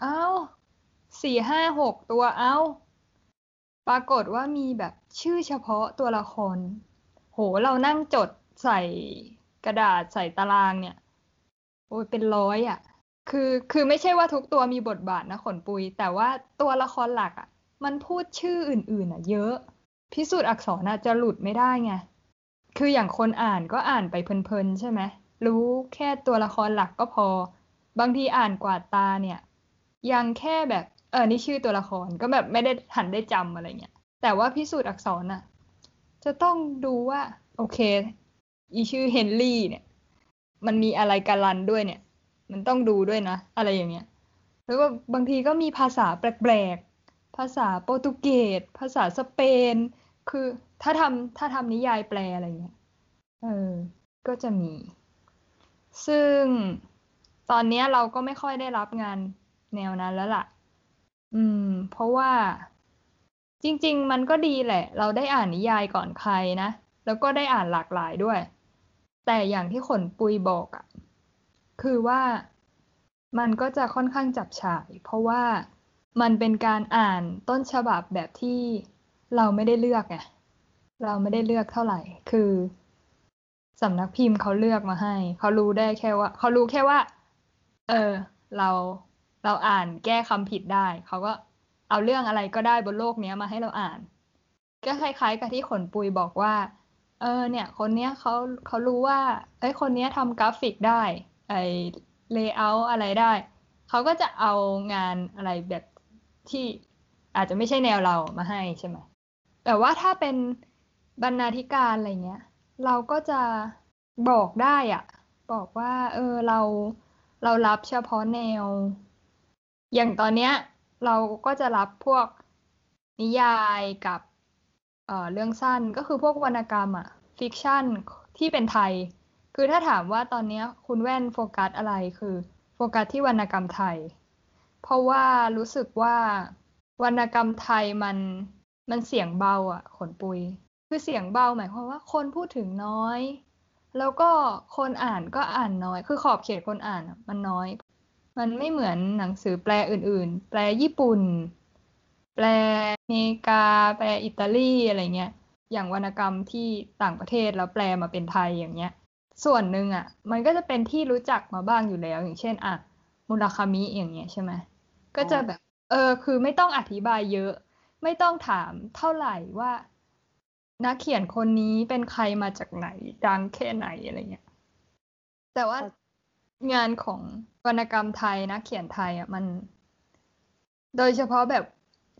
เอ้าสี่ห้าหกตัวเอา้า ปรากฏว่ามีแบบชื่อเฉพาะตัวละคร โหเรานั่งจดใส่กระดาษใส่ตารางเนี่ย โอ้ยเป็นร้อยอะ่ะ คือคือไม่ใช่ว่าทุกตัวมีบทบาทนะขนปุย แต่ว่าตัวละครหลักอะ่ะ มันพูดชื่ออื่นๆอะ เยอะ พิสูจน์อักษรอะจะหลุดไม่ได้ไง คืออย่างคนอ่านก็อ่านไปเพลินๆ ใช่ไหม รู้แค่ตัวละครหลักก็พอ บางทีอ่านกวาดตาเนี่ย ยังแค่แบบ เออนี่ชื่อตัวละครก็แบบไม่ได้หันได้จำอะไรเงี้ย แต่ว่าพิสูจน์อักษรน่ะ จะต้องดูว่า โอเค อีชื่อเฮนรี่เนี่ย มันมีอะไรการันด้วยเนี่ย มันต้องดูด้วยนะ อะไรอย่างเงี้ย แล้วก็บางทีก็มีภาษาแปลกๆ ภาษาโปรตุเกส ภาษาสเปน คือ ถ้าทำถ้าทำนิยายแปลอะไรเงี้ยเออ ก็จะมี ซึ่งตอนนี้เราก็ไม่ค่อยได้รับงานแนวนั้นแล้วล่ะ อืม เพราะว่าจริง ๆ มันก็ดีแหละ เราได้อ่านนิยายก่อนใครนะ แล้วก็ได้อ่านหลากหลายด้วย แต่อย่างที่ขนปุยบอกอะ่ะคือว่ามันก็จะค่อนข้างจับฉาย เพราะว่ามันเป็นการอ่านต้นฉบับแบบที่เราไม่ได้เลือกไง เราไม่ได้เลือกเท่าไหร่ คือสำนักพิมพ์เขาเลือกมาให้ เขารู้ได้แค่ว่า เขารู้แค่ว่า เออ เรา เราอ่านแก้คำผิดได้ เขาก็เอาเรื่องอะไรก็ได้บนโลกนี้มาให้เราอ่าน ก็คล้ายๆ กับที่ขนปุยบอกว่า เออ เนี่ย คนเนี้ยเขาเขารู้ว่า เอ้ย คนเนี้ยทำกราฟิกได้ ไอ layout อะไรได้ เขาก็จะเอางานอะไรแบบที่อาจจะไม่ใช่แนวเรามาให้ใช่ไหม แต่ว่าถ้าเป็น บรรณาธิการอะไรเงี้ย เราก็จะบอกได้อะบอกว่า เออเราเรารับเฉพาะแนว อย่างตอนเนี้ย เราก็จะรับพวกนิยายกับเอ่อเรื่องสั้นก็คือพวกวรรณกรรมอะ fiction ที่เป็นไทย คือถ้าถามว่าตอนนี้คุณแว่นโฟกัสอะไรคือโฟกัสที่วรรณกรรมไทย เพราะว่ารู้สึกว่าวรรณกรรมไทยมันมันเสียงเบาอะขนปุย คือเสียงเบาหมายความว่าคนพูดถึงน้อย แล้วก็คนอ่านก็อ่านน้อย คือขอบเขตคนอ่านมันน้อย มันไม่เหมือนหนังสือแปลอื่น ๆ แปลญี่ปุ่น แปลอเมริกา แปลอิตาลีอะไรเงี้ย อย่างวรรณกรรมที่ต่างประเทศแล้วแปลมาเป็นไทยอย่างเงี้ย ส่วนหนึ่งอะ มันก็จะเป็นที่รู้จักมาบ้างอยู่แล้ว อย่างเช่นอะมุราคามิอย่างเงี้ยใช่ไหมก็จะแบบ เออ คือไม่ต้องอธิบายเยอะ ไม่ต้องถามเท่าไหร่ว่า นักเขียนคนนี้เป็นใครมาจากไหน ดังแค่ไหนอะไรเงี้ย แต่ว่างานของวรรณกรรมไทยนักเขียนไทยอะมัน โดยเฉพาะแบบ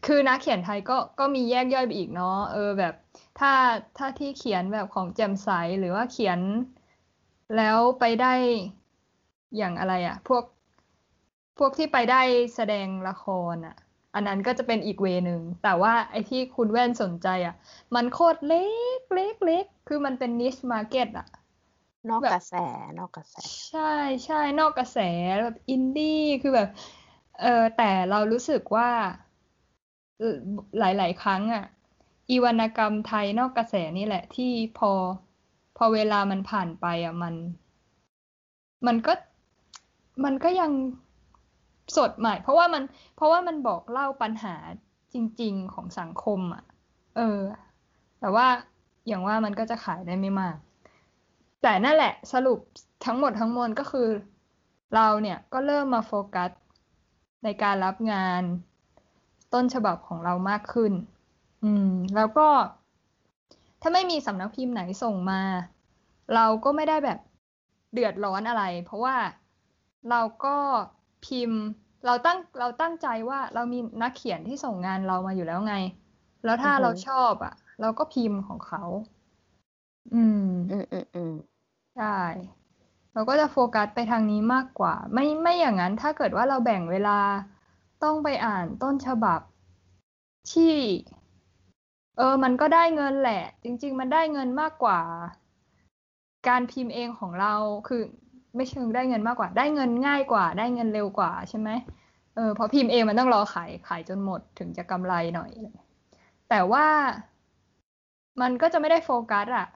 คือนักเขียนไทยก็ก็มีแยกย่อยไปอีกเนาะเออแบบ ถ้าถ้าที่เขียนแบบของแจ่มใสหรือว่าเขียนแล้วไปได้อย่างอะไรอะพวกพวกที่ไปได้แสดงละครอะ อันนั้นก็จะเป็นอีก way นึง แต่ว่าไอ้ที่คุณแว่นสนใจอะมันโคตรเล็กเล็กเล็กคือมันเป็น niche market อะนอกกระแส นอกกระแส ใช่ใช่นอกกระแสแบบอินดี้คือแบบ เออแต่เรารู้สึกว่า หลาย ๆ ครั้งอะอีวรรณกรรมไทยนอกกระแสนี่แหละ ที่พอ พอเวลามันผ่านไปอะมัน มันก็มันก็ยัง สดใหม่ เพราะว่ามันเพราะว่ามันบอกเล่าปัญหาจริง ๆของสังคมอะ เออ แต่ว่าอย่างว่ามันก็จะขายได้ไม่มาก แต่นั่นแหละสรุปทั้งหมดทั้งมวลก็คือ เราเนี่ยก็เริ่มมาโฟกัสในการรับงานต้นฉบับของเรามากขึ้น อืม แล้วก็ ถ้าไม่มีสำนักพิมพ์ไหนส่งมา เราก็ไม่ได้แบบเดือดร้อนอะไร เพราะว่าเราก็ พิมพ์ เราตั้งเราตั้งใจว่าเรามีนักเขียนที่ส่งงานเรามาอยู่แล้วไง แล้วถ้าเราชอบอะ เราก็พิมพ์ของเขา อืม อืมอืมอืมใช่เราก็จะโฟกัสไปทางนี้มากกว่า ไม่ไม่อย่างนั้นถ้าเกิดว่าเราแบ่งเวลาต้องไปอ่านต้นฉบับที่ เออ มันก็ได้เงินแหละ จริง ๆ มันได้เงินมากกว่า การพิมพ์เองของเราคือ ไม่เชิงได้เงินมากกว่า ได้เงินง่ายกว่า ได้เงินเร็วกว่าใช่ไหมเออเพอพิมพ์เองมันต้องรอขายขายจนหมดถึงจะกำไรหน่อย แต่ว่ามันก็จะไม่ได้โฟกัสอะ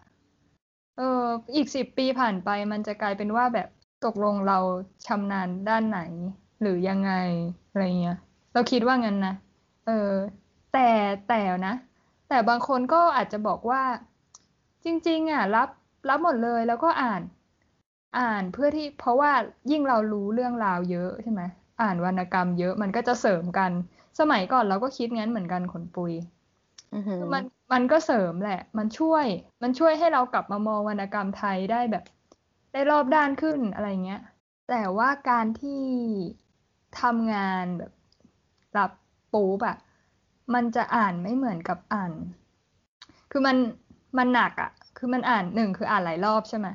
เอออีกสิบปีผ่านไป มันจะกลายเป็นว่าแบบตกลงเราชำนาญด้านไหน หรือยังไงอะไรเงี้ยเราคิดว่างั้นนะเออแต่แต่นะ แต่บางคนก็อาจจะบอกว่า จริง ๆ อะ รับรับหมดเลยแล้วก็อ่าน อ่านเพื่อที่เพราะว่ายิ่งเรารู้เรื่องราวเยอะใช่ไหมอ่านวรรณกรรมเยอะมันก็จะเสริมกัน สมัยก่อนเราก็คิดงั้นเหมือนกันขนปุยมันมันก็เสริมแหละ มันช่วย มันช่วยให้เรากลับมามองวรรณกรรมไทยได้แบบ ได้รอบด้านขึ้นอะไรเงี้ย แต่ว่าการที่ทำงานแบบรับปูบอะมันจะอ่านไม่เหมือนกับอ่าน คือมันมันหนักอะคือมันอ่านหนึ่งคืออ่านหลายรอบใช่ไหม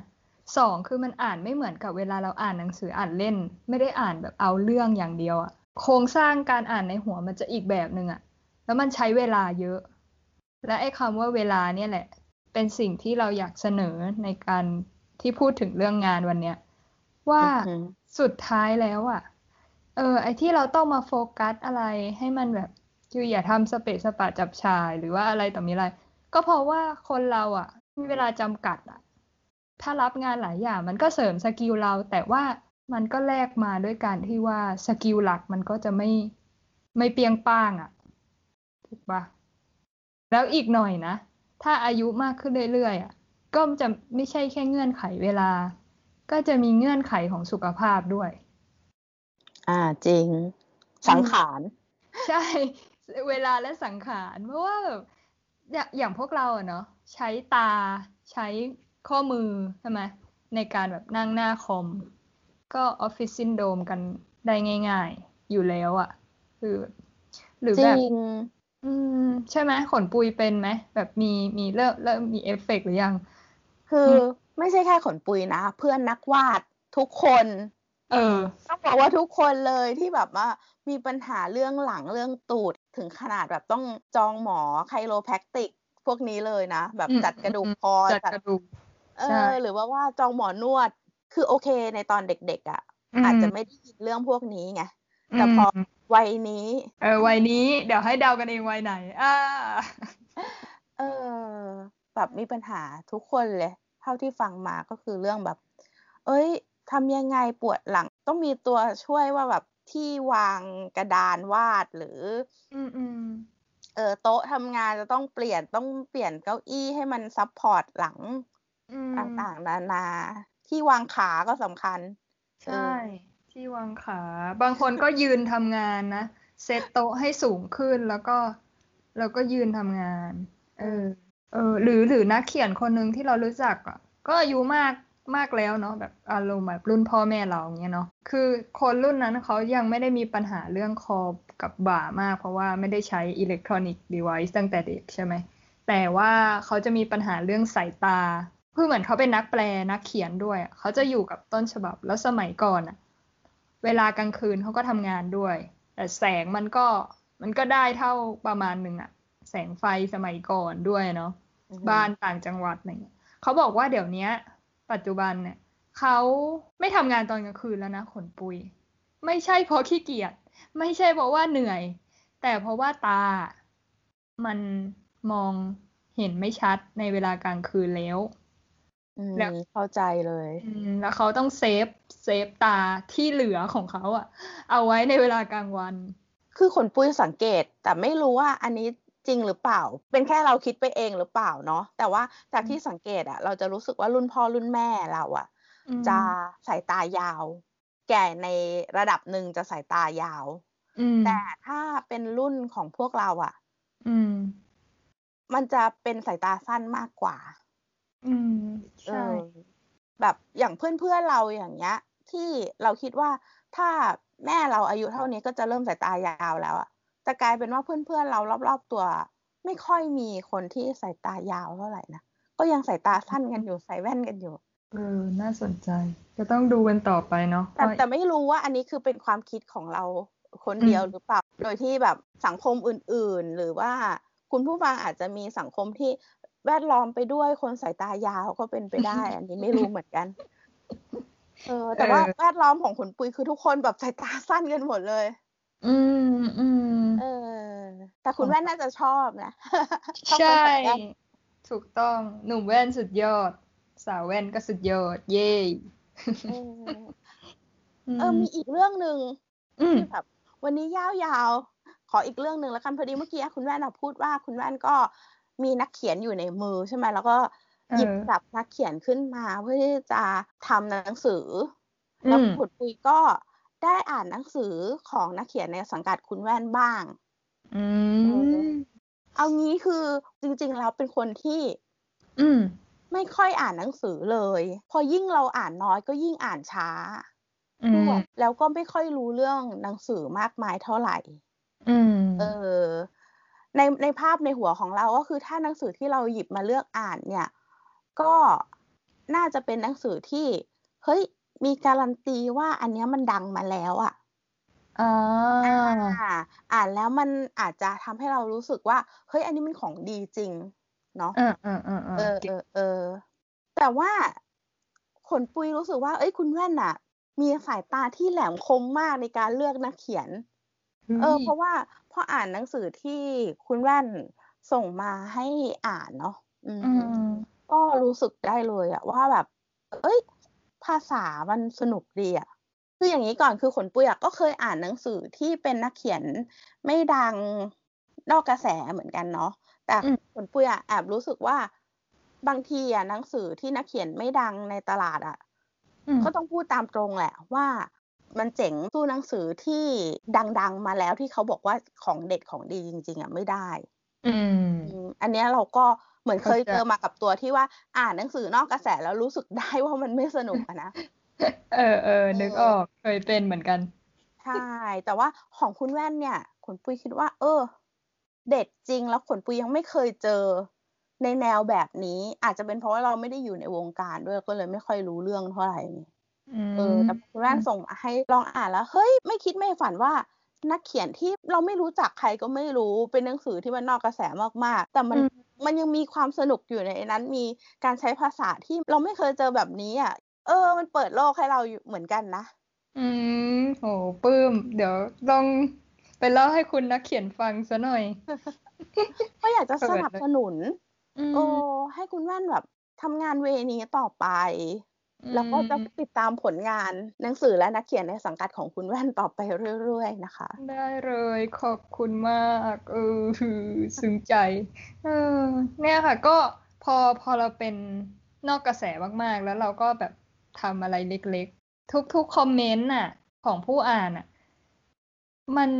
สองคือมันอ่านไม่เหมือนกับเวลาเราอ่านหนังสืออ่านเล่น ไม่ได้อ่านแบบเอาเรื่องอย่างเดียวอะโครงสร้างการอ่านในหัวมันจะอีกแบบหนึ่งอะแล้วมันใช้เวลาเยอะ และไอ้คำว่าเวลาเนี่ยแหละ เป็นสิ่งที่เราอยากเสนอในการที่พูดถึงเรื่องงานวันเนี้ยว่าสุดท้ายแล้วอะ่ะเออ ไอที่เราต้องมาโฟกัสอะไรให้มันแบบคืออย่าทำสเปซสปะจับชายหรือว่าอะไรต่อมีอะไร ก็เพราะว่าคนเราอะ่ะมีเวลาจำกัดอะ ถ้ารับงานหลายอย่างมันก็เสริม skill เรา แต่ว่ามันก็แลกมาด้วยการที่ว่า skill หลักมันก็จะไม่ไม่เปรี้ยงปร้างอะ่ะ ถูกปะแล้วอีกหน่อยนะ ถ้าอายุมากขึ้นเรื่อยๆอะ ก็จะไม่ใช่แค่เงื่อนไขเวลา ก็จะมีเงื่อนไขของสุขภาพด้วย อ่าจริง สังขาร ใช่ เวลาและสังขาร เพราะว่าแบบอย่างพวกเราอะเนาะใช้ตาใช้ ข้อมือใช่ไหมในการแบบนั่งหน้าคอม ก็ออฟฟิศซินโดรมกันได้ง่าย ๆ อยู่แล้วอะคือ หรือแบบอืม ใช่ไหมขนปุยเป็นไหมแบบมีมีเริ่มเริ่มมีเอฟเฟกหรือยัง คือไม่ใช่แค่ขนปุยนะ เพื่อนนักวาดทุกคน เออต้องบอกว่าทุกคนเลยที่แบบว่ามีปัญหาเรื่องหลังเรื่องตูดถึงขนาดแบบต้องจองหมอไคโรแพคติก พวกนี้เลยนะ แบบจัดกระดูกคอจัดกระดูก เออ หรือว่าว่าจองหมอนวด คือโอเคในตอนเด็กๆอะ อาจจะไม่ได้ยินเรื่องพวกนี้ไงแต่พอวัยนี้ เออวัยนี้ เดี๋ยวให้เดากันเองวัยไหนอ่าเออ แบบมีปัญหาทุกคนเลย เท่าที่ฟังมาก็คือเรื่องแบบ เอ้ยทำยังไงปวดหลัง ต้องมีตัวช่วยว่าแบบที่วางกระดานวาดหรือ อืมอืมเออโต๊ะทำงานจะต้องเปลี่ยนต้องเปลี่ยนเก้าอี้ให้มันซับพอร์ตหลัง ต่างๆ นานา ที่วางขาก็สำคัญ ใช่ ที่วางขา บางคนก็ยืนทำงานนะ เซตโต๊ะให้สูงขึ้นแล้วก็แล้วก็ยืนทำงาน เออ เออ หรือหรือนักเขียนคนหนึ่งที่เรารู้จักอะ ก็อายุมากมากแล้วเนาะแบบอารมณ์แบบรุ่นพ่อแม่เราเงี้ยเนาะคือคนรุ่นนั้นเขายังไม่ได้มีปัญหาเรื่องคอกับบ่ามาก เพราะว่าไม่ได้ใช้อิเล็กทรอนิกส์เดเวิ์ตั้งแต่เด็กใช่ไหมแต่ว่าเขาจะมีปัญหาเรื่องสายตา คือเหมือนเขาเป็นนักแปลนักเขียนด้วย เขาจะอยู่กับต้นฉบับแล้วสมัยก่อนอะเวลากลางคืนเขาก็ทำงานด้วย แต่แสงมันก็มันก็ได้เท่าประมาณหนึ่งอะแสงไฟสมัยก่อนด้วยเนาะบ้านต่างจังหวัดอะไรเงี้ยเขาบอกว่าเดี๋ยวนี้ปัจจุบันเนี่ยเขาไม่ทำงานตอนกลางคืนแล้วนะขนปุย ไม่ใช่เพราะขี้เกียจไม่ใช่เพราะว่าเหนื่อย แต่เพราะว่าตา มันมองเห็นไม่ชัดในเวลากลางคืนแล้ว แล้ว เข้าใจเลยแล้วเขาต้อง save save ตาที่เหลือของเขาอะเอาไว้ในเวลากลางวัน คือขนปุ้ยสังเกต แต่ไม่รู้ว่าอันนี้จริงหรือเปล่า เป็นแค่เราคิดไปเองหรือเปล่าเนาะแต่ว่าจากที่สังเกตอะเราจะรู้สึกว่ารุ่นพ่อรุ่นแม่เราอะจะสายตายาว แก่ในระดับหนึ่งจะสายตายาวแต่ถ้าเป็นรุ่นของพวกเราอะมันจะเป็นสายตาสั้นมากกว่า อืมใช่แบบอย่างเพื่อนๆเราอย่างเงี้ย ที่เราคิดว่าถ้าแม่เราอายุเท่านี้ก็จะเริ่มสายตายาวแล้วอะจะกลายเป็นว่าเพื่อนๆเรารอบๆตัว ไม่ค่อยมีคนที่สายตายาวเท่าไหร่นะก็ยังสายตาสั้นกันอยู่ใส่แว่นกันอยู่เออน่าสนใจจะต้องดูกันต่อไปเนาะแต่แต่ไม่รู้ว่าอันนี้คือเป็นความคิดของเราคนเดียวหรือเปล่า โดยที่แบบสังคมอื่นๆ หรือว่าคุณผู้ฟังอาจจะมีสังคมที่ แวดล้อมไปด้วยคนสายตายาวก็เป็นไปได้ อันนี้ไม่รู้เหมือนกัน เออ แต่ว่าแวดล้อมของคุณปุยคือทุกคนแบบสายตาสั้นกันหมดเลย อืมอืมเออ แต่คุณแว่นน่าจะชอบนะใช่ ถูกต้องหนุ่มแว่นสุดยอด สาวแว่นก็สุดยอด เย่เออมีอีกเรื่องหนึ่งที่แบบวันนี้ยาวๆขออีกเรื่องหนึ่งแล้วกันพอดีเมื่อกี้คุณแว่นพูดว่าคุณแว่นก็ มีนักเขียนอยู่ในมือใช่ไหมแล้วก็หยิบจับนักเขียนขึ้นมาเพื่อที่จะทำหนังสือ แล้วขุดปุยก็ได้อ่านหนังสือของนักเขียนในสังกัดคุณแว่นบ้าง อืมเอางี้คือจริงๆแล้วเป็นคนที่ อืม ไม่ค่อยอ่านหนังสือเลย พอยิ่งเราอ่านน้อยก็ยิ่งอ่านช้าแล้วก็ไม่ค่อยรู้เรื่องหนังสือมากมายเท่าไหร่ อืม เออ ในในภาพในหัวของเราก็คือถ้าหนังสือที่เราหยิบมาเลือกอ่านเนี่ย ก็น่าจะเป็นหนังสือที่เฮ้ยมีการันตีว่าอันนี้มันดังมาแล้วอะอ่าอ่านแล้วมันอาจจะทำให้เรารู้สึกว่า เฮ้ย อันนี้มันของดีจริง เนาะเออเออเออเออเออแต่ว่าขนปุยรู้สึกว่า เอ้ยคุณแว่นอะมีสายตาที่แหลมคมมากในการเลือกนักเขียน เออ เพราะว่า พออ่านหนังสือที่คุณแว่นส่งมาให้อ่านเนาะก็รู้สึกได้เลยอะว่าแบบ เอ้ย ภาษามันสนุกดีอะคืออย่างนี้ก่อนคือขนปุยก็เคยอ่านหนังสือที่เป็นนักเขียนไม่ดังนอกกระแสเหมือนกันเนาะแต่ขนปุยอะแอบรู้สึกว่าบางทีอะหนังสือที่นักเขียนไม่ดังในตลาดอะก็ต้องพูดตามตรงแหละว่า มันเจ๋งสู้หนังสือที่ดัง ๆ มาแล้วที่เขาบอกว่าของเด็ดของดีจริง ๆอะไม่ได้ อืม อันนี้เราก็เหมือนเคยเจอมากับตัวที่ว่า อ่านหนังสือนอกกระแสแล้วรู้สึกได้ว่ามันไม่สนุกนะเออเออนึกออกเคยเป็นเหมือนกันใช่แต่ว่าของคุณแว่นเนี่ยขนปุยคิดว่า เออ เด็ดจริงแล้วขนปุยยังไม่เคยเจอในแนวแบบนี้ อาจจะเป็นเพราะว่าเราไม่ได้อยู่ในวงการด้วยก็เลยไม่ค่อยรู้เรื่องเท่าไหร่ เออแต่คุณแม่ส่งมาให้ลองอ่านแล้ว เฮ้ย ไม่คิดไม่ฝันว่า นักเขียนที่เราไม่รู้จักใครก็ไม่รู้เป็นหนังสือที่มันนอกกระแสมากๆ แต่มันมันยังมีความสนุกอยู่ในนั้นมีการใช้ภาษาที่เราไม่เคยเจอแบบนี้อะเออ มันเปิดโลกให้เราอยู่เหมือนกันนะ อืมโหปื้ม เดี๋ยวลองไปเล่าให้คุณนักเขียนฟังซะหน่อย ก็อยากจะสนับสนุนโอ้ให้คุณแว่นแบบทำงานเวนี้ต่อไป แล้วก็จะติดตามผลงานหนังสือและนักเขียนในสังกัดของคุณแว่นต่อไปเรื่อยๆนะคะ ได้เลยขอบคุณมาก เออซึ้งใจเออเนี่ยค่ะ ก็พอพอเราเป็นนอกกระแสมากๆ แล้วเราก็แบบทำอะไรเล็กๆ ทุกๆคอมเมนต์น่ะ ของผู้อ่านอะ มัน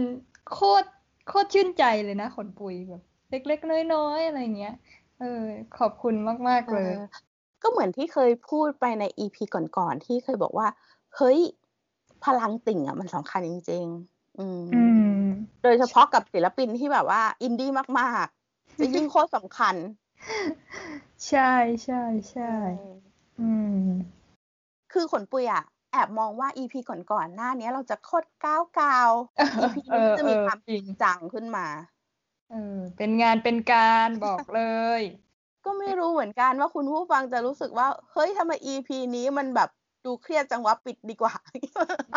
โคตรโคตรชื่นใจเลยนะขนปุยแบบ เล็กๆ น้อยๆ อะไรเงี้ยเออขอบคุณมาก ๆ เลย ก็เหมือนที่เคยพูดไปในอีพีก่อนๆที่เคยบอกว่า เฮ้ย พลังติ่งอะมันสำคัญจริงๆอืมอืมโดยเฉพาะกับศิลปินที่แบบว่า อินดี้มากๆ จะยิ่งโคตรสำคัญ ใช่ใช่ใช่อืม คือขนปุยอะแอบมองว่า EP ก่อนๆหน้านี้เราจะโคตรกาวกาว EP นี้อะจะมีเออความจริงจังขึ้นมา เออ เป็นงานเป็นการบอกเลย ก็ไม่รู้เหมือนกันว่าคุณผู้ฟังจะรู้สึกว่า เฮ้ยทำไม EP นี้มันแบบดูเครียดจังวะปิดดีกว่า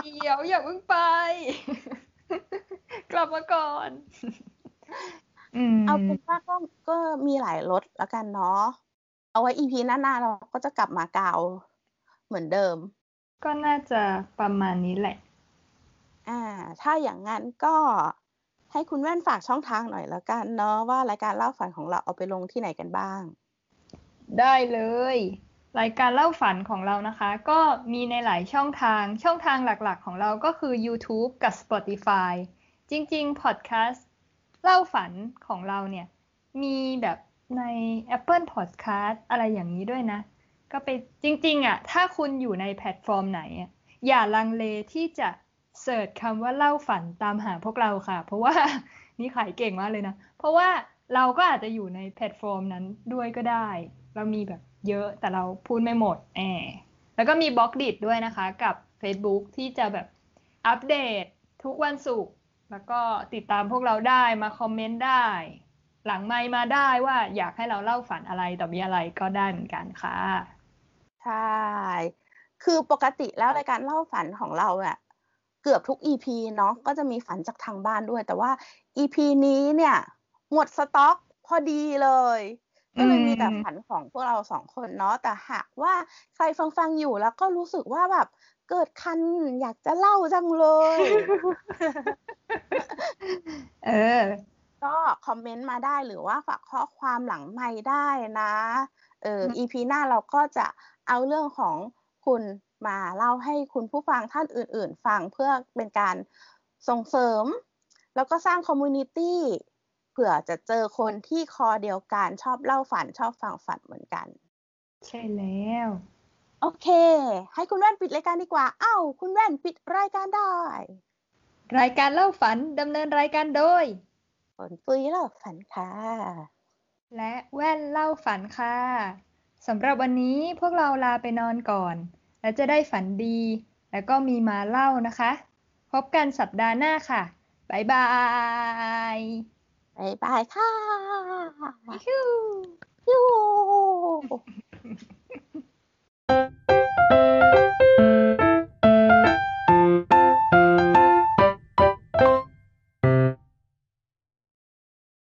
เดี๋ยวอย่าเพิ่งไป กลับมาก่อนอืมเอาเป็นว่าก็ก็มีหลายรสแล้วกันเนาะเอาไว้ EP หน้าๆเราก็จะกลับมากาวเหมือนเดิม ก็น่าจะประมาณนี้แหละ อ่า ถ้าอย่างนั้นก็ ให้คุณแว่นฝากช่องทางหน่อยแล้วกันเนาะว่ารายการเล่าฝันของเราเอาไปลงที่ไหนกันบ้าง ได้เลย รายการเล่าฝันของเรานะคะ ก็มีในหลายช่องทางช่องทางหลักๆ ของเราก็คือ YouTube กับ Spotify จริงๆ พอดแคสต์เล่าฝันของเราเนี่ย มีแบบใน Apple Podcast อะไรอย่างนี้ด้วยนะ ก็ไปจริงๆอะถ้าคุณอยู่ในแพลตฟอร์มไหนอะอย่าลังเลที่จะ เสิร์ชคำว่าเล่าฝันตามหาพวกเราค่ะ เพราะว่านี่ขายเก่งมากเลยนะ เพราะว่าเราก็อาจจะอยู่ในแพลตฟอร์มนั้นด้วยก็ได้ เรามีแบบเยอะแต่เราพูดไม่หมดแอแล้วก็มี Blockdit ด้วยนะคะ กับ Facebook ที่จะแบบอัปเดตทุกวันศุกร์แล้วก็ติดตามพวกเราได้มา comment ได้ หลังไมค์มาได้ว่าอยากให้เราเล่าฝันอะไรต่อมีอะไรก็ได้เหมือนกันค่ะ ใช่ คือปกติแล้วรายการเล่าฝันของเราอะ เกือบทุก EP เนาะก็จะมีฝันจากทางบ้านด้วย แต่ว่า EP นี้เนี่ยหมดสต็อกพอดีเลยก็เลยมีแต่อืมฝันของพวกเราสองคนเนาะแต่หากว่าใครฟังฟังๆอยู่แล้วก็รู้สึกว่าแบบเกิดคันอยากจะเล่าจังเลย เออ ก็คอมเมนต์มาได้หรือว่าฝากข้อความหลังไมค์ได้นะ เออ EP หน้าเราก็จะเอาเรื่องของคุณ มาเล่าให้คุณผู้ฟังท่านอื่น ๆ ฟังเพื่อเป็นการส่งเสริม แล้วก็สร้าง community เผื่อจะเจอคนที่คอเดียวกันชอบเล่าฝันชอบฟังฝันเหมือนกัน ใช่แล้ว โอเค ให้คุณแว่นปิดรายการดีกว่า เอ้า คุณแว่นปิดรายการได้ รายการเล่าฝันดำเนินรายการโดยขนปุยเล่าฝันค่ะ และแว่นเล่าฝันค่ะสำหรับวันนี้พวกเราลาไปนอนก่อน และจะได้ฝันดี แล้วก็มีมาเล่านะคะ พบกันสัปดาห์หน้าค่ะ บ๊ายบาย บ๊ายบายค่ะฮิวยู